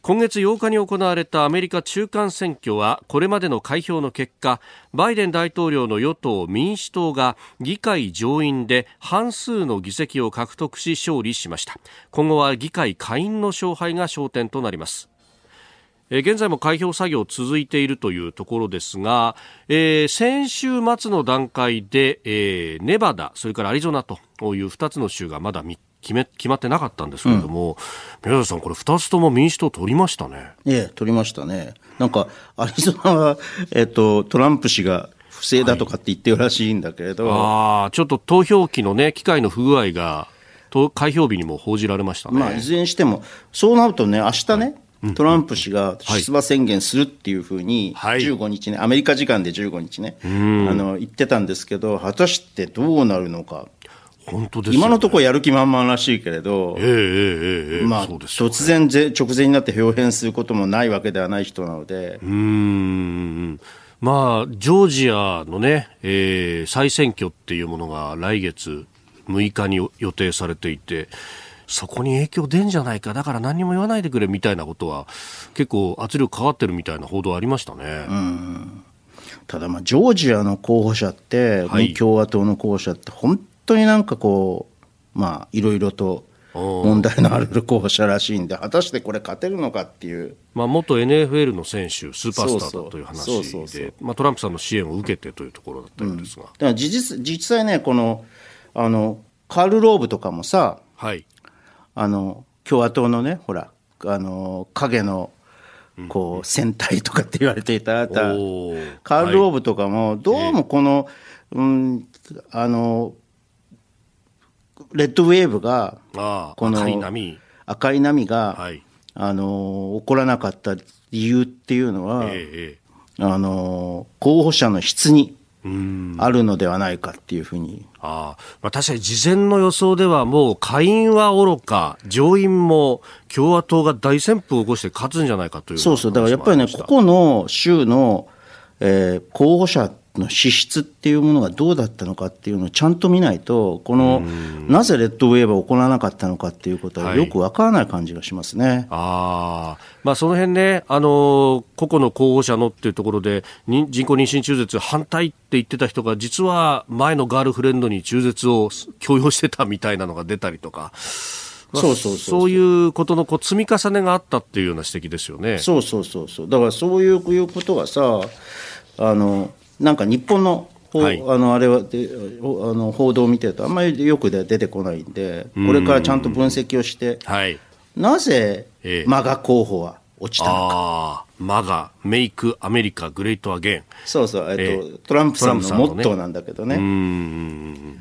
S1: 今月8日に行われたアメリカ中間選挙はこれまでの開票の結果バイデン大統領の与党民主党が議会上院で半数の議席を獲得し勝利しました。今後は議会下院の勝敗が焦点となります。現在も開票作業続いているというところですが、えー、先週末の段階で、えー、ネバダ、それからアリゾナという2つの州がまだ決め決まってなかったんですけれども、うん、宮田さん、これ、2つとも民主党取りましたね。
S3: ええ、取りましたね。なんか、アリゾナは、えっ、と、トランプ氏が不正だとかって言ってるらしいんだけれど、はい、
S1: ああ、ちょっと投票機のね、機械の不具合が、開票日にも報じられましたね。
S3: まあ、いずれにしても、そうなるとね、明日ね、はい、トランプ氏が出馬宣言するっていうふうに、15日ね、アメリカ時間で15日ね、あの言ってたんですけど、果たしてどうなるのか。
S1: 本当です、
S3: ね、今のところやる気満々らしいけれど、
S1: えー、えー、えー、
S3: まあ、突然ぜ直前になって表変することもないわけではない人なので。
S1: うん。まあ、ジョージアのね、えー、再選挙っていうものが来月6日に予定されていて、そこに影響出んじゃないか、だから何も言わないでくれみたいなことは、結構圧力かかってるみたいな報道ありましたね。
S3: うん。ただ、まあ、ジョージアの候補者って、はい、共和党の候補者って、本当になんかこう、まあ、いろいろと問題のある候補者らしいんで、果たしてこれ、勝てるのかっていう。
S1: まあ、元 NFL の選手、スーパースターだという話で、まあ、トランプさんの支援を受けてというところだったんですが。うん、だ
S3: から事実実際ね、このあのカール・ローブとかもさ、
S1: はい、
S3: あの共和党のね、ほら、あの影のこう戦隊とかって言われていた、カール・ローブとかも、どうもこの、うん、あの、レッドウェーブが、
S1: この赤い波。
S3: 赤い波が、はい、あの起こらなかった理由っていうのは、ええ、あの候補者の質にあるのではないかっていうふうに。
S1: あまあ、確かに事前の予想ではもう下院はおろか上院も共和党が大旋風を起こして勝つんじゃないかという
S3: そうそう。だからやっぱりねここの州の、えー、候補者の資質っていうものがどうだったのかっていうのをちゃんと見ないと、このなぜレッドウェーブを行わなかったのかっていうことはよくわからない感じがしますね。はい、
S1: あまあ、その辺ね、あの個々の候補者のっていうところで、人工妊娠中絶反対って言ってた人が、実は前のガールフレンドに中絶を強要してたみたいなのが出たりとか。まあ、そうそうそういうことのこう積み重ねがあったっていうような指摘ですよね。
S3: そうそうそうそう。だからそういうことがさ、あのなんか日本のはい、あのあれはであの報道を見てると、あんまりよく出てこないんで、これからちゃんと分析をして、
S1: はい、
S3: なぜ、マガ候補は落ちたのか。
S1: マガ、メイクアメリカグレートアゲン。
S3: そうそう、えっー、トランプさんのモットーなんだけどね。ね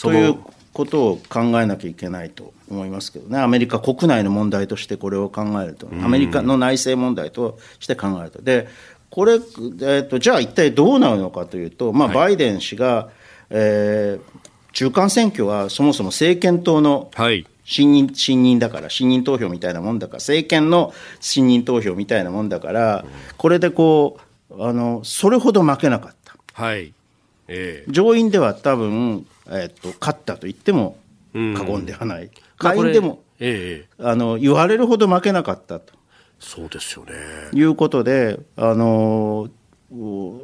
S3: ということを考えなきゃいけないと思いますけどね、アメリカ国内の問題としてこれを考えると、アメリカの内政問題として考えると。でこれ、えーと、じゃあ一体どうなるのかというと、まあ、バイデン氏が、はい、えー、中間選挙はそもそも政権党の信任,、信任だから、信任投票みたいなもんだから、政権の信任投票みたいなもんだから、これでこうあのそれほど負けなかった。
S1: はい。
S3: えー、上院では多分、えーと、勝ったと言っても過言ではない、下院でも、えー、あの言われるほど負けなかったと。
S1: そうですよね。
S3: いうことで、あの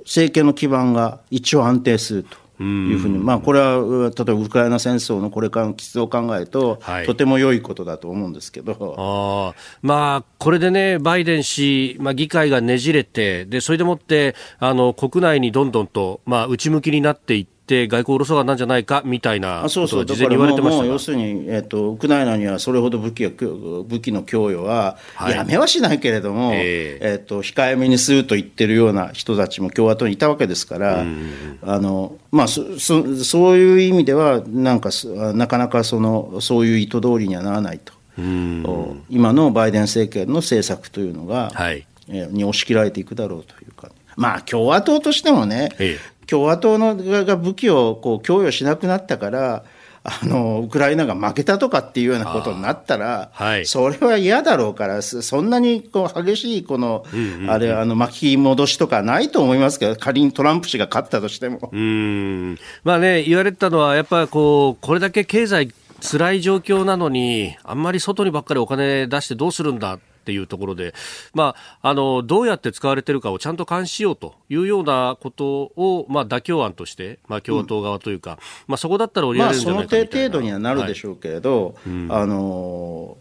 S3: 政権の基盤が一応安定すると。いうふうに、まあ、これは例えばウクライナ戦争のこれからの基礎を考えると、はい、とても良いことだと思うんですけど。
S1: あ、まあ、これでね、バイデン氏、まあ、議会がねじれて、でそれでもってあの国内にどんどんと、まあ、内向きになっていって、って外交ロそがなんじゃないかみたいなことが事前に言われてました
S3: 要するに、えーと、ウクライナにはそれほど武器武器の供与は、やめはしないけれども、えー、えーと控えめにすると言ってるような人たちも共和党にいたわけですから、あのまあ、そそそういう意味ではなんかなかなかそのそういう意図通りにはならないと。今のバイデン政権の政策というのが、はい、に押し切られていくだろうというか、まあ、共和党としてもね、ええ、共和党のが武器をこう供与しなくなったから、あのウクライナが負けたとかっていうようなことになったら、はい、それは嫌だろうから、そんなにこう激しいこの、うんうん、あれあの巻き戻しとかないと思いますけど、仮にトランプ氏が勝ったとしても。
S1: うん。まあね、言われたのは、やっぱりこうこれだけ経済辛い状況なのに、あんまり外にばっかりお金出してどうするんだっていうところで、まあ、あのどうやって使われてるかをちゃんと監視しようというようなことを、まあ、妥協案として、まあ、共和党側というか、うん、まあ、そこだったら折り合えるんじゃないかみたいな、まあ、
S3: その程度にはなるでしょうけれど、はい。うん、あの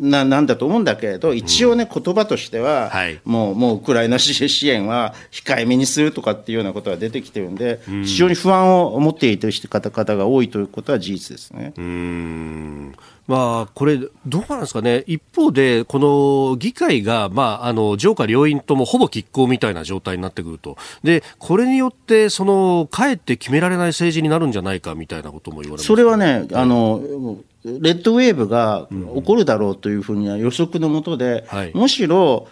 S3: ななんだと思うんだけれど、一応ね、言葉としては、はい、もうもうウクライナ支援は控えめにするとかっていうようなことが出てきてるんで、うん、非常に不安を持っている方々が多いということは事実ですね。
S1: うんまあ、これ、どうなんですかね、一方で、この議会が、まあ、あの上下両院ともほぼ拮抗みたいな状態になってくると、でこれによって、そのかえって決められない政治になるんじゃないかみたいなことも言われ
S3: それはね、あのレッドウェーブが起こるだろうというふうな予測のもとで、はい、むしろ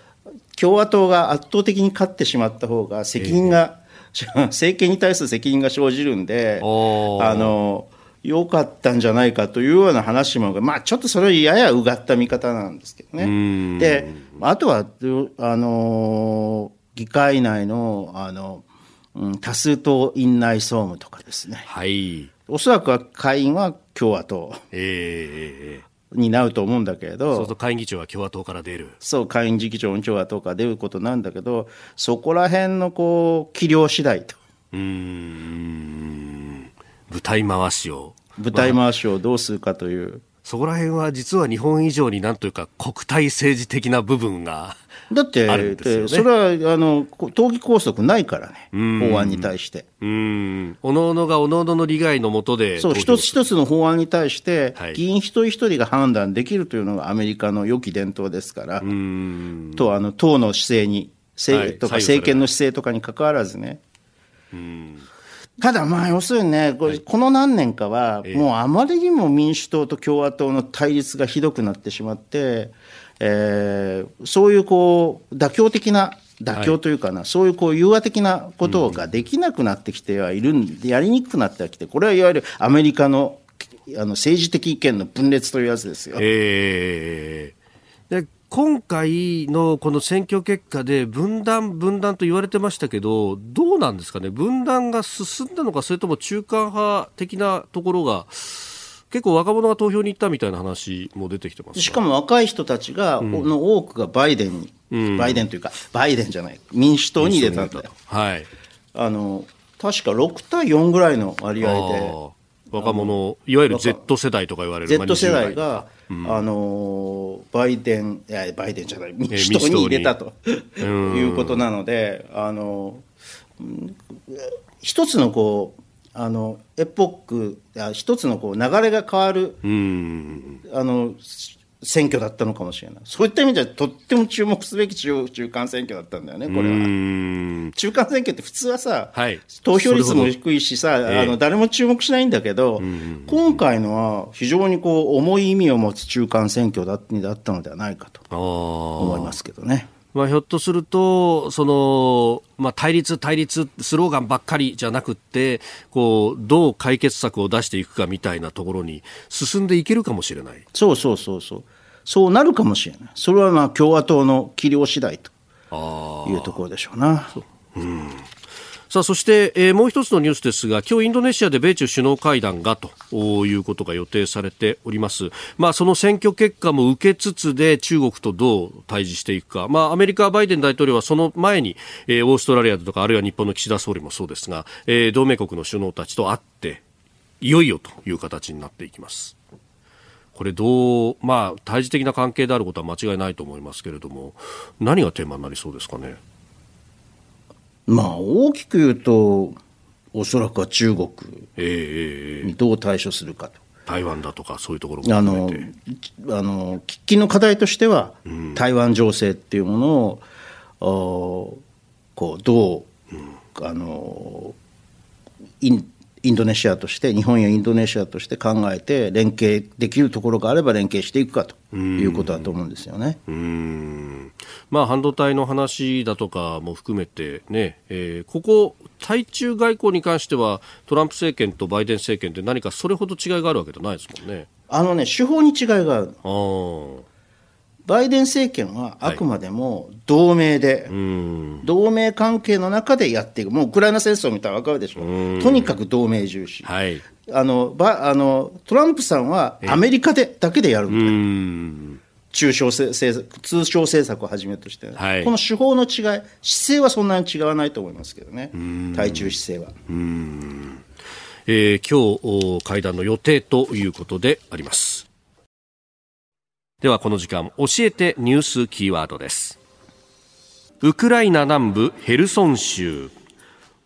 S3: 共和党が圧倒的に勝ってしまった方が責任が、えー、政権に対する責任が生じるんで、あの良かったんじゃないかというような話も、まあ、ちょっとそれはややうがった見方なんですけどね。で、あとは、あの、議会内の、あの、うん、多数党院内総務とかですね。
S1: はい。
S3: おそらくは下院は共和党。
S1: ええー
S3: になると思うんだけど、
S1: そうそう下院議長は共和党から出る。
S3: そう、下院議長も共和党から出ることなんだけど、そこら辺のこう、器量次第と。
S1: うん舞台回しを。
S3: 舞台回しをどうするかという。
S1: そこら辺は実は日本以上になんというか国体政治的な部分が
S3: だって、ね、それはあの党議拘束ないからね、法案に対して。
S1: うん、おのおのがおのおのの利害のもとで、
S3: そう、一つ一つの法案に対して、議員一人一人が判断できるというのがアメリカの良き伝統ですから、とあの党の姿勢に、はい、とか政権の姿勢とかにかかわらずね。うんただまあ要するにね、ここの何年かは、もうあまりにも民主党と共和党の対立がひどくなってしまって、えー、そういうこう妥協的な妥協というかな、はい、そういうこう融和的なことができなくなってきてはいるんで、やりにくくなってきて、これはいわゆるアメリカのあの政治的意見の分裂というやつですよ。
S1: えー、で今回のこの選挙結果で分断、分断と言われてましたけど、どうなんですかね、分断が進んだのか、それとも中間派的なところが、結構若者が投票に行ったみたいな話も出てきてます
S3: しかも若い人たちが、うん、の多くがバイデンに、うん、バイデンというか、バイデンじゃない、民主党に入れたんだよ。
S1: はい、
S3: あの確か6対4ぐらいの割合で。
S1: 若者、いわゆる Z 世代とか言われる
S3: Z 世代が、うん、あのバイデン、いや、バイデンじゃない、民主党に入れたと。いうことなので、あの一つのこう、あのエポック、一つのこう流れが変わる、あの選挙だったのかもしれない。そういった意味ではとっても注目すべき中中間選挙だったんだよね、これは。中間選挙って普通はさ、はい、投票率も低いしさ、えー、あの誰も注目しないんだけど、今回のは非常にこう重い意味を持つ中間選挙だったのではないかと思いますけどね。
S1: まあ、ひょっとすると、その、まあ、対立、対立、スローガンばっかりじゃなくて、こう、どう解決策を出していくかみたいなところに進んでいけるかもしれない。
S3: そうそうそうそう。そうなるかもしれない。それはまあ共和党の器量次第というところでしょうな。ううん
S1: さあそして、えー、もう一つのニュースですが今日インドネシアで米中首脳会談がということが予定されております、まあ、その選挙結果も受けつつで中国とどう対峙していくか、まあ、アメリカ、バイデン大統領はその前に、えー、オーストラリアとかあるいは日本の岸田総理もそうですが、えー、同盟国の首脳たちと会っていよいよという形になっていきます。これどう、まあ、対峙的な関係であることは間違いないと思いますけれども、何がテーマになりそうですかね？
S3: まあ、大きく言うと、おそらくは中国にどう対処するかと。
S1: 台湾だとかそういうところ
S3: もあのあの喫緊の課題としては、うん、台湾情勢っていうものをこうどう、うん、あのインインドネシアとして日本やインドネシアとして考えて連携できるところがあれば連携していくかということだと思うんですよね。
S1: うんまあ、半導体の話だとかも含めてね、えー、ここ対中外交に関してはトランプ政権とバイデン政権って何かそれほど違いがあるわけじゃないですもんね。
S3: あのね手法に違いがある。あバイデン政権はあくまでも同盟で、はい、同盟関係の中でやっていく、もうウクライナ戦争を見たら分かるでしょ？う、とにかく同盟重視、はい、あのばあのトランプさんはアメリカでだけでやるんだ中小政策通商政策をはじめとして、はい、この手法の違い、姿勢はそんなに違わないと思いますけどね、対中姿勢は。
S1: えー、今日会談の予定ということであります。ではこの時間教えてニュースキーワードですウクライナ南部ヘルソン州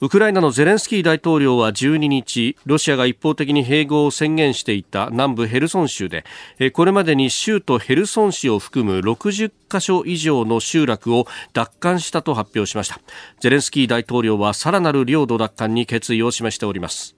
S1: ウクライナのゼレンスキー大統領は12日、ロシアが一方的に併合を宣言していた南部ヘルソン州で、これまでに州都ヘルソン市を含む60カ所以上の集落を奪還したと発表しました。ゼレンスキー大統領はさらなる領土奪還に決意を示しております。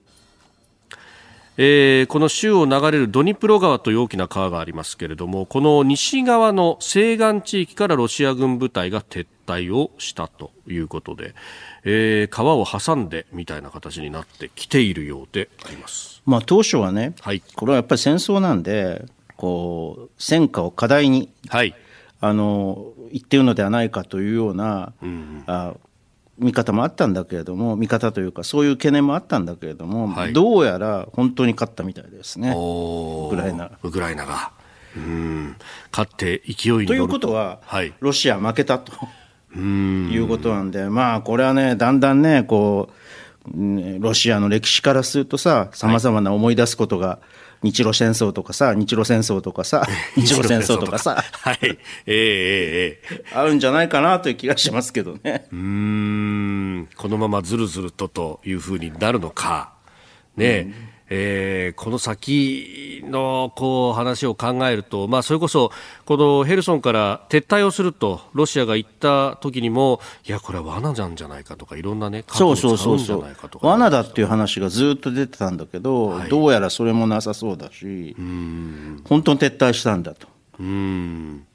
S1: えー、この州を流れるドニプロ川という大きな川がありますけれどもこの西側の西岸地域からロシア軍部隊が撤退をしたということで、えー、川を挟んでみたいな形になってきているようであります、
S3: まあ、当初はね、はい、これはやっぱり戦争なんでこう戦果を課題に、はい、あの言っているのではないかというような、うん、あ見方もあったんだけれども、見方というか、そういう懸念もあったんだけれども、はい、どうやら本当に勝ったみたいですね、ウクライナ。
S1: ウクライナが。うん。勝って勢いに
S3: と。いうことは、はい、ロシア負けたと。いうことなんで、まあ、これはね、だんだんね、こう、ロシアの歴史からするとさ、さまざまな思い出すことが、日露戦争とかさ、日露戦争とかさ、日露戦争とか。さ、
S1: はい、ええええ
S3: あるんじゃないかなという気がしますけどね。
S1: うーん、このままずるずるとというふうになるのか、ね、えーこの先のこう話を考えると、まあ、それこそこのヘルソンから撤退をするとロシアが言った時にもいやこれは罠なんじゃないかとかいろんなね
S3: そうそうそうそう罠だっていう話がずっと出てたんだけど、
S1: はい。
S3: どうやらそれもなさそうだし、本当に撤退したんだと。
S1: うん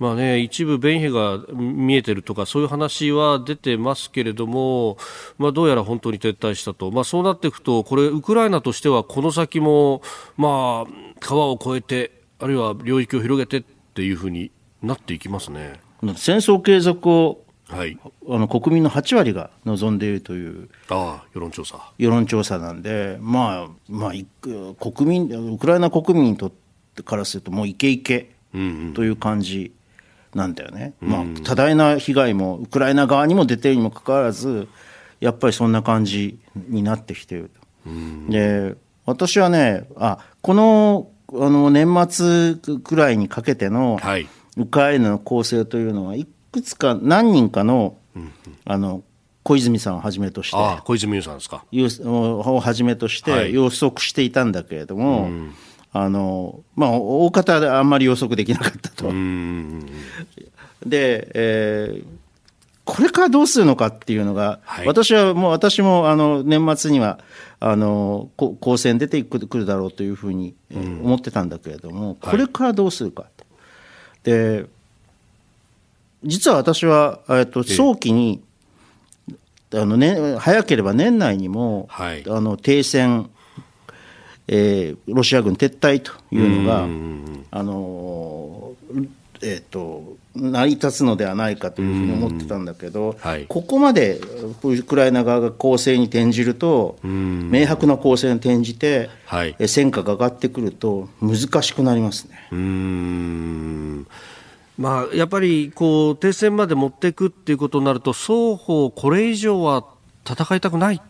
S1: まあね、一部、便秘が見えてるとかそういう話は出てますけれども、まあ、どうやら本当に撤退したと、まあ、そうなっていくとこれ、ウクライナとしてはこの先も、まあ、川を越えてあるいは領域を広げてっていうふうになっていきますね。
S3: 戦争継続を
S1: はい、
S3: あの国民の8割が望んでいるという
S1: ああ世論調査。
S3: 世論調査なんで、まあ、まあ、いく国民、ウクライナ国民にとってからすると、もうイケイケという感じなんだよね。まあ、多大な被害もウクライナ側にも出ているにもかかわらず、やっぱりそんな感じになってきていると。で、私はね、あ、この、あの、年末くらいにかけての、
S1: はい。
S3: ウクライナの構成というのはいくつか何人かの,、あの小泉さんをはじめとして
S1: ああ小泉悠さんですか。
S3: 予をはじめとし
S1: はい。
S3: て予測していたんだけれども、あのまあ、大方であんまり予測できなかったと。
S1: うん
S3: で、えーこれからどうするのかっていうのが、
S1: はい。
S3: 私はもう私もあの年末にはあのこ公選出てくるくるだろうというふうにえー思ってたんだけれども、これからどうするかと。で実は私は、えっと、早期に、あのね、早ければ年内にも、
S1: はい。
S3: あの停戦、えーロシア軍撤退というのが、あのえー、と成り立つのではないかというふうに思ってたんだけど、
S1: はい。
S3: ここまでウクライナ側が攻勢に転じると、明白な攻勢に転じて、
S1: はい。
S3: え戦果が上がってくると、難しくなりますね。
S1: まあ、やっぱりこう停戦まで持っていくっていうことになると双方、これ以上は戦いたくない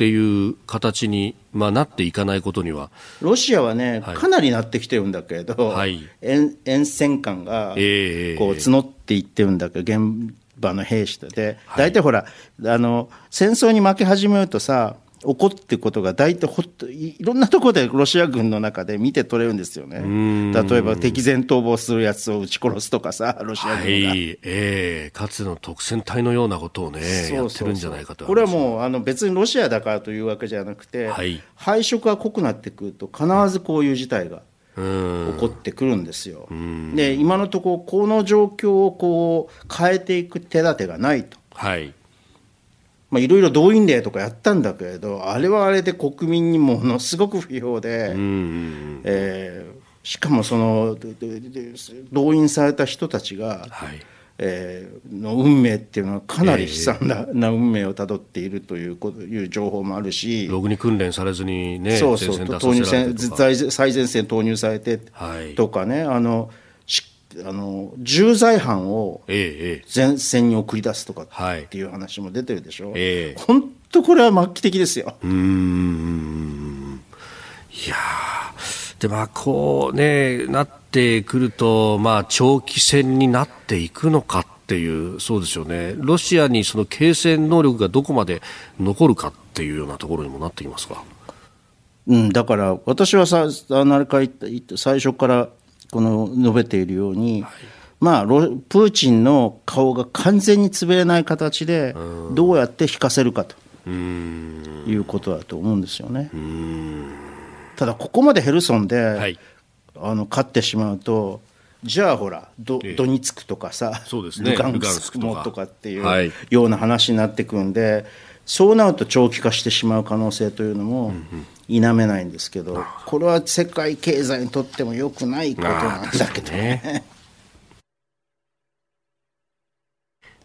S1: っていう形に、まあ、なっていかないことには、
S3: ロシアはね、
S1: はい。
S3: かなりなってきてるんだけれど、
S1: はい。
S3: 沿沿線感が
S1: ええ。
S3: こう募っていってるんだけど、現場の兵士と。で、
S1: はい。
S3: 大体ほらあの、戦争に負け始めるとさ、起こっていくことが大体ほっとい、いろんなところでロシア軍の中で見て取れるんですよね。例えば敵前逃亡するやつを撃ち殺すとかさ、ロシア軍が。
S1: はい。ええ。かつての特戦隊のようなことをね、やってるんじゃないかと。
S3: これはもうあの別にロシアだからというわけじゃなくて、
S1: はい。
S3: 配色が濃くなってくると、必ずこういう事態が起こってくるんですよ。で今のところ、この状況をこう変えていく手立てがないと。
S1: はい
S3: まあ、いろいろ動員令とかやったんだけれど、あれはあれで国民にものすごく不評で、
S1: うん
S3: えーしかもその動員された人たちが、
S1: はい。
S3: えーの運命っていうのはかなり悲惨な,、な運命をたどっているというこという情報もあるし、
S1: ログに訓練されずにね、
S3: そうそう投入最最前線投入されて
S1: はい
S3: とかね、あのしあの重罪犯を前線に送り出すとか
S1: はい
S3: っていう話も出てるでしょ、
S1: ええ。
S3: 本当これは末期的ですよ。
S1: うーん。いやー。でまあこうねなってくるとまあ長期戦になっていくのかっていうそうですよね。ロシアにその継戦能力がどこまで残るかっていうようなところにもなってきますか？
S3: うん、だから私はさあのあれから言った言った最初からこの述べているように、まあ、ロプーチンの顔が完全に潰れない形でどうやって引かせるかと。いうことだと思うんですよね。ただここまでヘルソンで、
S1: はい。
S3: あの勝ってしまうとじゃあほらド
S1: ええ。
S3: ドニツクとかさ、
S1: ね。
S3: ルガン
S1: ス
S3: ス
S1: クとか。
S3: クもとかっていう
S1: はい。
S3: ような話になってくるんで、そうなると長期化してしまう可能性というのも否めないんですけど、これは世界経済にとっても良くないことなんだけどね。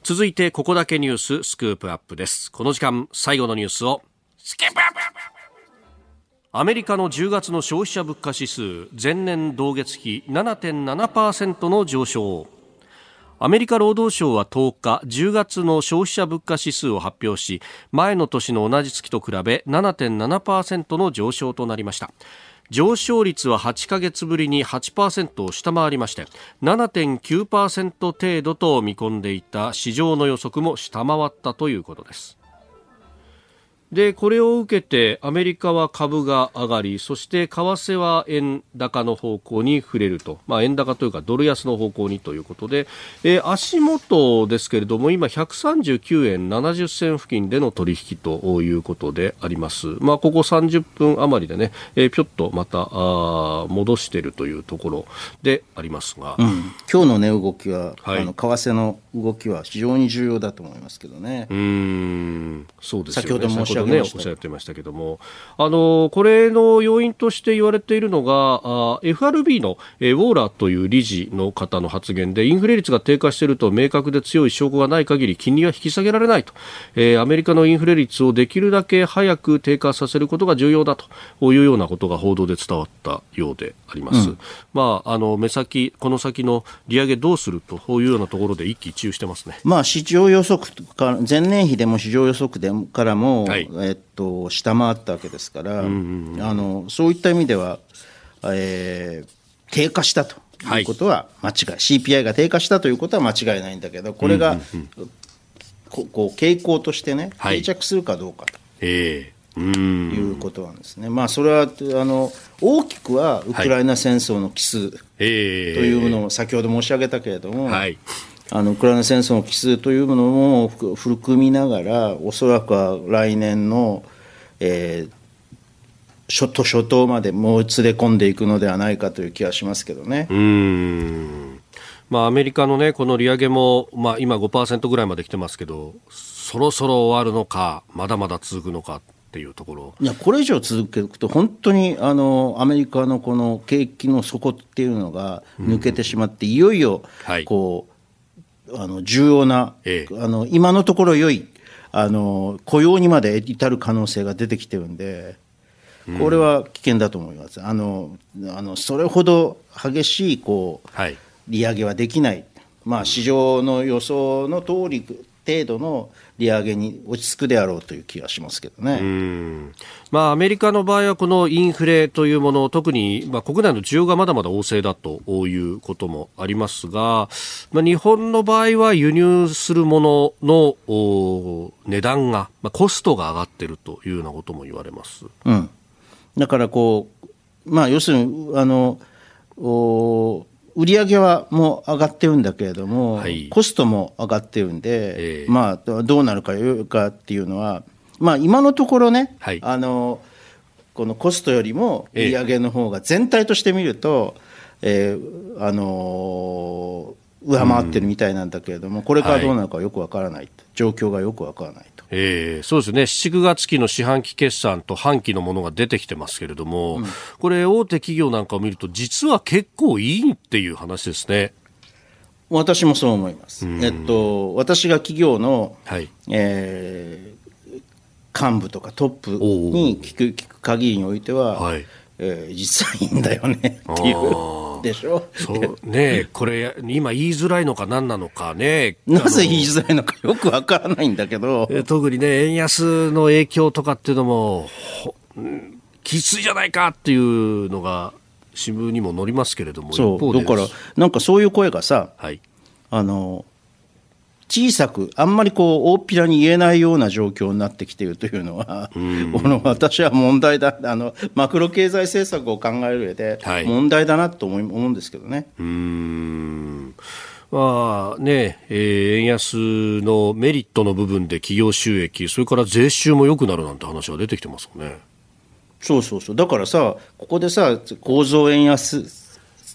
S1: 続いてここだけニューススクープアップです。この時間最後のニュースをアメリカの10月の消費者物価指数前年同月比7.7%の上昇アメリカ労働省は10日10月の消費者物価指数を発表し前の年の同じ月と比べ7.7%の上昇となりました。上昇率は8ヶ月ぶりに8%を下回りまして7.9%程度と見込んでいた市場の予測も下回ったということです。でこれを受けてアメリカは株が上がりそして為替は円高の方向に触れると、まあ、円高というかドル安の方向にということで、えー、足元ですけれども今139円70銭付近での取引ということであります、まあ、ここ30分余りでね、えー、ぴょっとまたあ戻しているというところでありますが、
S3: うん、今日の値動きは、はい、あの為替の動きは非常に重要だと思いますけどね。
S1: うん。そうです、
S3: ね、先ほど申し
S1: ね、おっしゃってましたけども、あのこれの要因として言われているのが、FRB の、えウォーラーという理事の方の発言で、インフレ率が低下していると明確で強い証拠がない限り金利は引き下げられないと、えー、アメリカのインフレ率をできるだけ早く低下させることが重要だというようなことが報道で伝わったようであります。うん、まあ、あの目先、この先の利上げどうするというようなところで一喜一憂してますね。
S3: まあ、市場予測か前年比でも市場予測でからも、はい、えっと、下回ったわけですから、うんうん、あのそういった意味では、えー、低下したということは間違い、はい、CPI が低下したということは間違いないんだけど、これが、うんうんうん、ここう傾向としてね、定着するかどうかと。えーいうことなんですね、まあ、それはあの大きくはウクライナ戦争の基数というものを先ほど申し上げたけれども、はい、あのウクライナ戦争の奇数というものも含みながらおそらくは来年の、えー、初頭初頭までもう連れ込んでいくのではないかという気がしますけどね。
S1: うん。まあ、アメリカの、ね、この利上げも、まあ、今5%ぐらいまで来てますけどそろそろ終わるのかまだまだ続くのかっていうところ。
S3: いやこれ以上続けると本当にあのアメリカのこの景気の底っていうのが抜けてしまって、いよいよこう、はいあの重要な、ええ、あの今のところ良いあの雇用にまで至る可能性が出てきてるんで、これは危険だと思います。あのあのそれほど激しいこう、はい、利上げはできない、まあ、市場の予想の通り程度の利上げに落ち着くであろうという気がしますけどね。
S1: まあ、アメリカの場合はこのインフレというもの特に、まあ、国内の需要がまだまだ旺盛だということもありますが、まあ、日本の場合は輸入するものの値段が、まあ、コストが上がっているというようなことも言われます。
S3: うん、だからこう、まあ、要するにあのお売上はもう上がってるんだけれども、はい、コストも上がってるんで、えー、まあ、どうなるかかっていうのは、まあ、今のところね、はい、あのこのコストよりも売上の方が全体として見ると、えー、あの上回ってるみたいなんだけれども、これからどうなるかよくわからない、状況がよくわからない。
S1: えー、そうですね、7、9月期の四半期決算と半期のものが出てきてますけれども、うん、これ、大手企業なんかを見ると、実は結構いいっていう話ですね。
S3: 私もそう思います。えっと、私が企業の、はい、えー、幹部とかトップに聞く聞く限りにおいては、はい、えー、実はいいんだよねっていう。でしょ。
S1: そうねこれ今言いづらいのか何なのかね。
S3: なぜ言いづらいのかよくわからないんだけど。
S1: 特にね円安の影響とかっていうのもきついじゃないかっていうのが新聞にも載りますけれども
S3: そうだからなんかそういう声がさ、はい、あの小さく、あんまりこう大っぴらに言えないような状況になってきているというのは、この私は問題だあの、マクロ経済政策を考える上で、問題だなと思思うんですけどね。
S1: うんまあねえー、円安のメリットの部分で企業収益、それから税収も良くなるなんて話が出てきてますよね。
S3: そうそうそう、だからさ、ここでさ、構造円安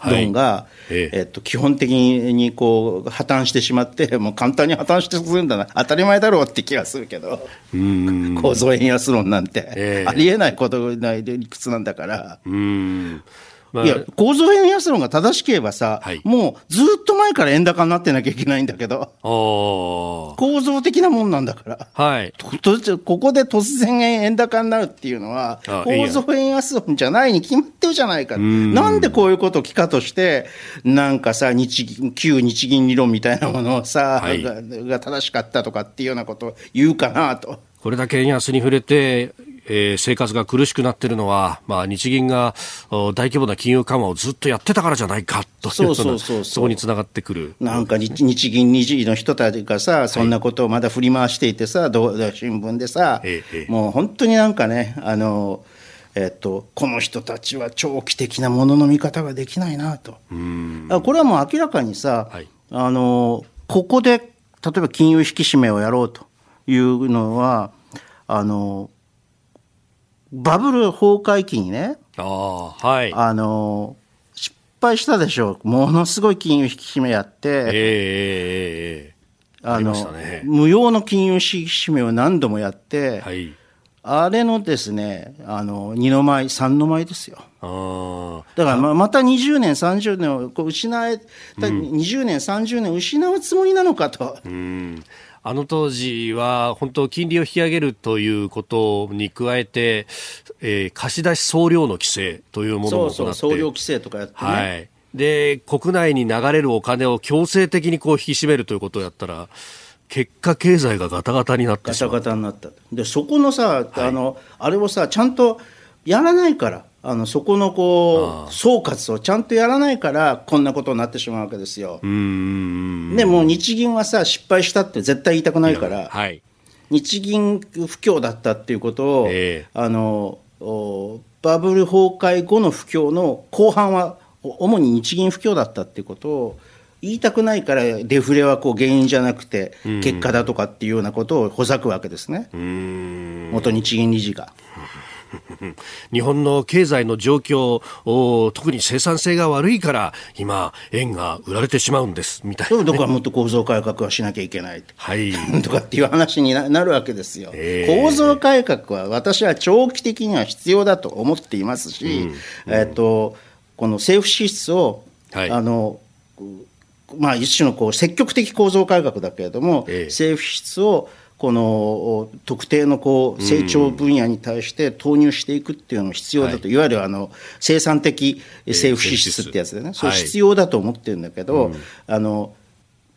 S3: 論が、はい、えっと、基本的にこう破綻してしまって、もう簡単に破綻してするんだな、当たり前だろうって気がするけど、構造円安論なんて、えー、ありえないことないで理屈なんだから。
S1: うん
S3: いや、構造円安論が正しければさ、はい、もうずっと前から円高になってなきゃいけないんだけど、構造的なもんなんだから、
S1: はい、
S3: ここで突然円高になるっていうのは、構造円安論じゃないに決まってるじゃないか。なんでこういうことを聞かとして、なんかさ、日銀、旧日銀理論みたいなものをさ、はい、がが正しかったとかっていうようなことを言うかなと。
S1: これだけ円安に触れて、えー、生活が苦しくなっているのは、まあ、日銀が大規模な金融緩和をずっとやってたからじゃないかとそうそうそうそこにつながってくる。
S3: なんか日日銀日銀の人たちがさ、そんなことをまだ振り回していてさ、ど新聞でさ、ええ、もう本当になんかね、あのえっと、この人たちは長期的なものの見方ができないなと。これはもう明らかにさ、はい、あのここで例えば金融引き締めをやろうというのはあのバブル崩壊期にね、
S1: あ,、はい、
S3: あの失敗したでしょう、ものすごい金融引き締めやって、
S1: え
S3: ー、あの、ね、無用の金融引き締めを何度もやって、
S1: はい、
S3: あれのですね、あの2の舞、3の舞ですよ。だからままた20年、30年をこう失えた、うん、20年、30年失うつもりなのかと。
S1: うんあの当時は本当金利を引き上げるということに加えて、えー、貸し出し総量の規制というものも行って
S3: 総量規制とかやってね、はい、
S1: で国内に流れるお金を強制的にこう引き締めるということをやったら結果経済がガタガタになって
S3: しまうガタガタになったでそこのさ、はい、あのあれをさちゃんとやらないからあのそこのこう総括をちゃんとやらないからこんなことになってしまうわけですよ。でも日銀はさ失敗したって絶対言いたくないから、
S1: はい、
S3: 日銀不況だったっていうことを、えー、あのバブル崩壊後の不況の後半は主に日銀不況だったっていうことを言いたくないからデフレはこう原因じゃなくて結果だとかっていうようなことをほざくわけですね。元日銀理事が。
S1: 日本の経済の状況特に生産性が悪いから今円が売られてしまうんですみたいな、
S3: ね、だからもっと構造改革はしなきゃいけない、
S1: はい、
S3: とかっていう話になるわけですよ、えー、構造改革は私は長期的には必要だと思っていますし、うん、えーと、この政府支出を、はい、あのまあ、一種のこう積極的構造改革だけれども、えー、政府支出をこの特定のこう成長分野に対して投入していくっていうのも必要だと、い、わゆるあの生産的政府支出ってやつでね、それ必要だと思ってるんだけど、あの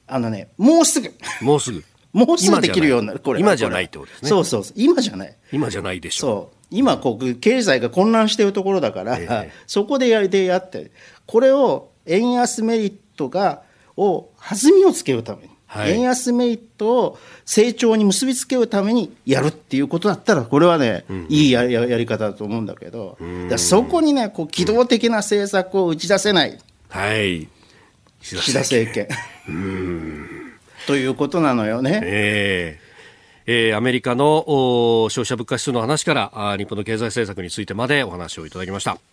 S3: あのね、もうすぐ、
S1: もうすぐ、
S3: もうすぐできるようになる、
S1: これ今じゃないってことですね。
S3: そうそう今じゃない。
S1: 今じゃないでしょ
S3: う。そう。今こう、経済が混乱しているところだから、えー、そこでやでやって、これを円安メリットがを弾みをつけるために。はい、円安メリットを成長に結びつけるためにやるっていうことだったら、これはね、うん、いいややり方だと思うんだけど、そこにね、こう機動的な政策を打ち出せない、
S1: はい、
S3: 岸田政権。ということなのよね。
S1: え。ーえー、アメリカの消費者物価指数の話からあ日本の経済政策についてまでお話をいただきました。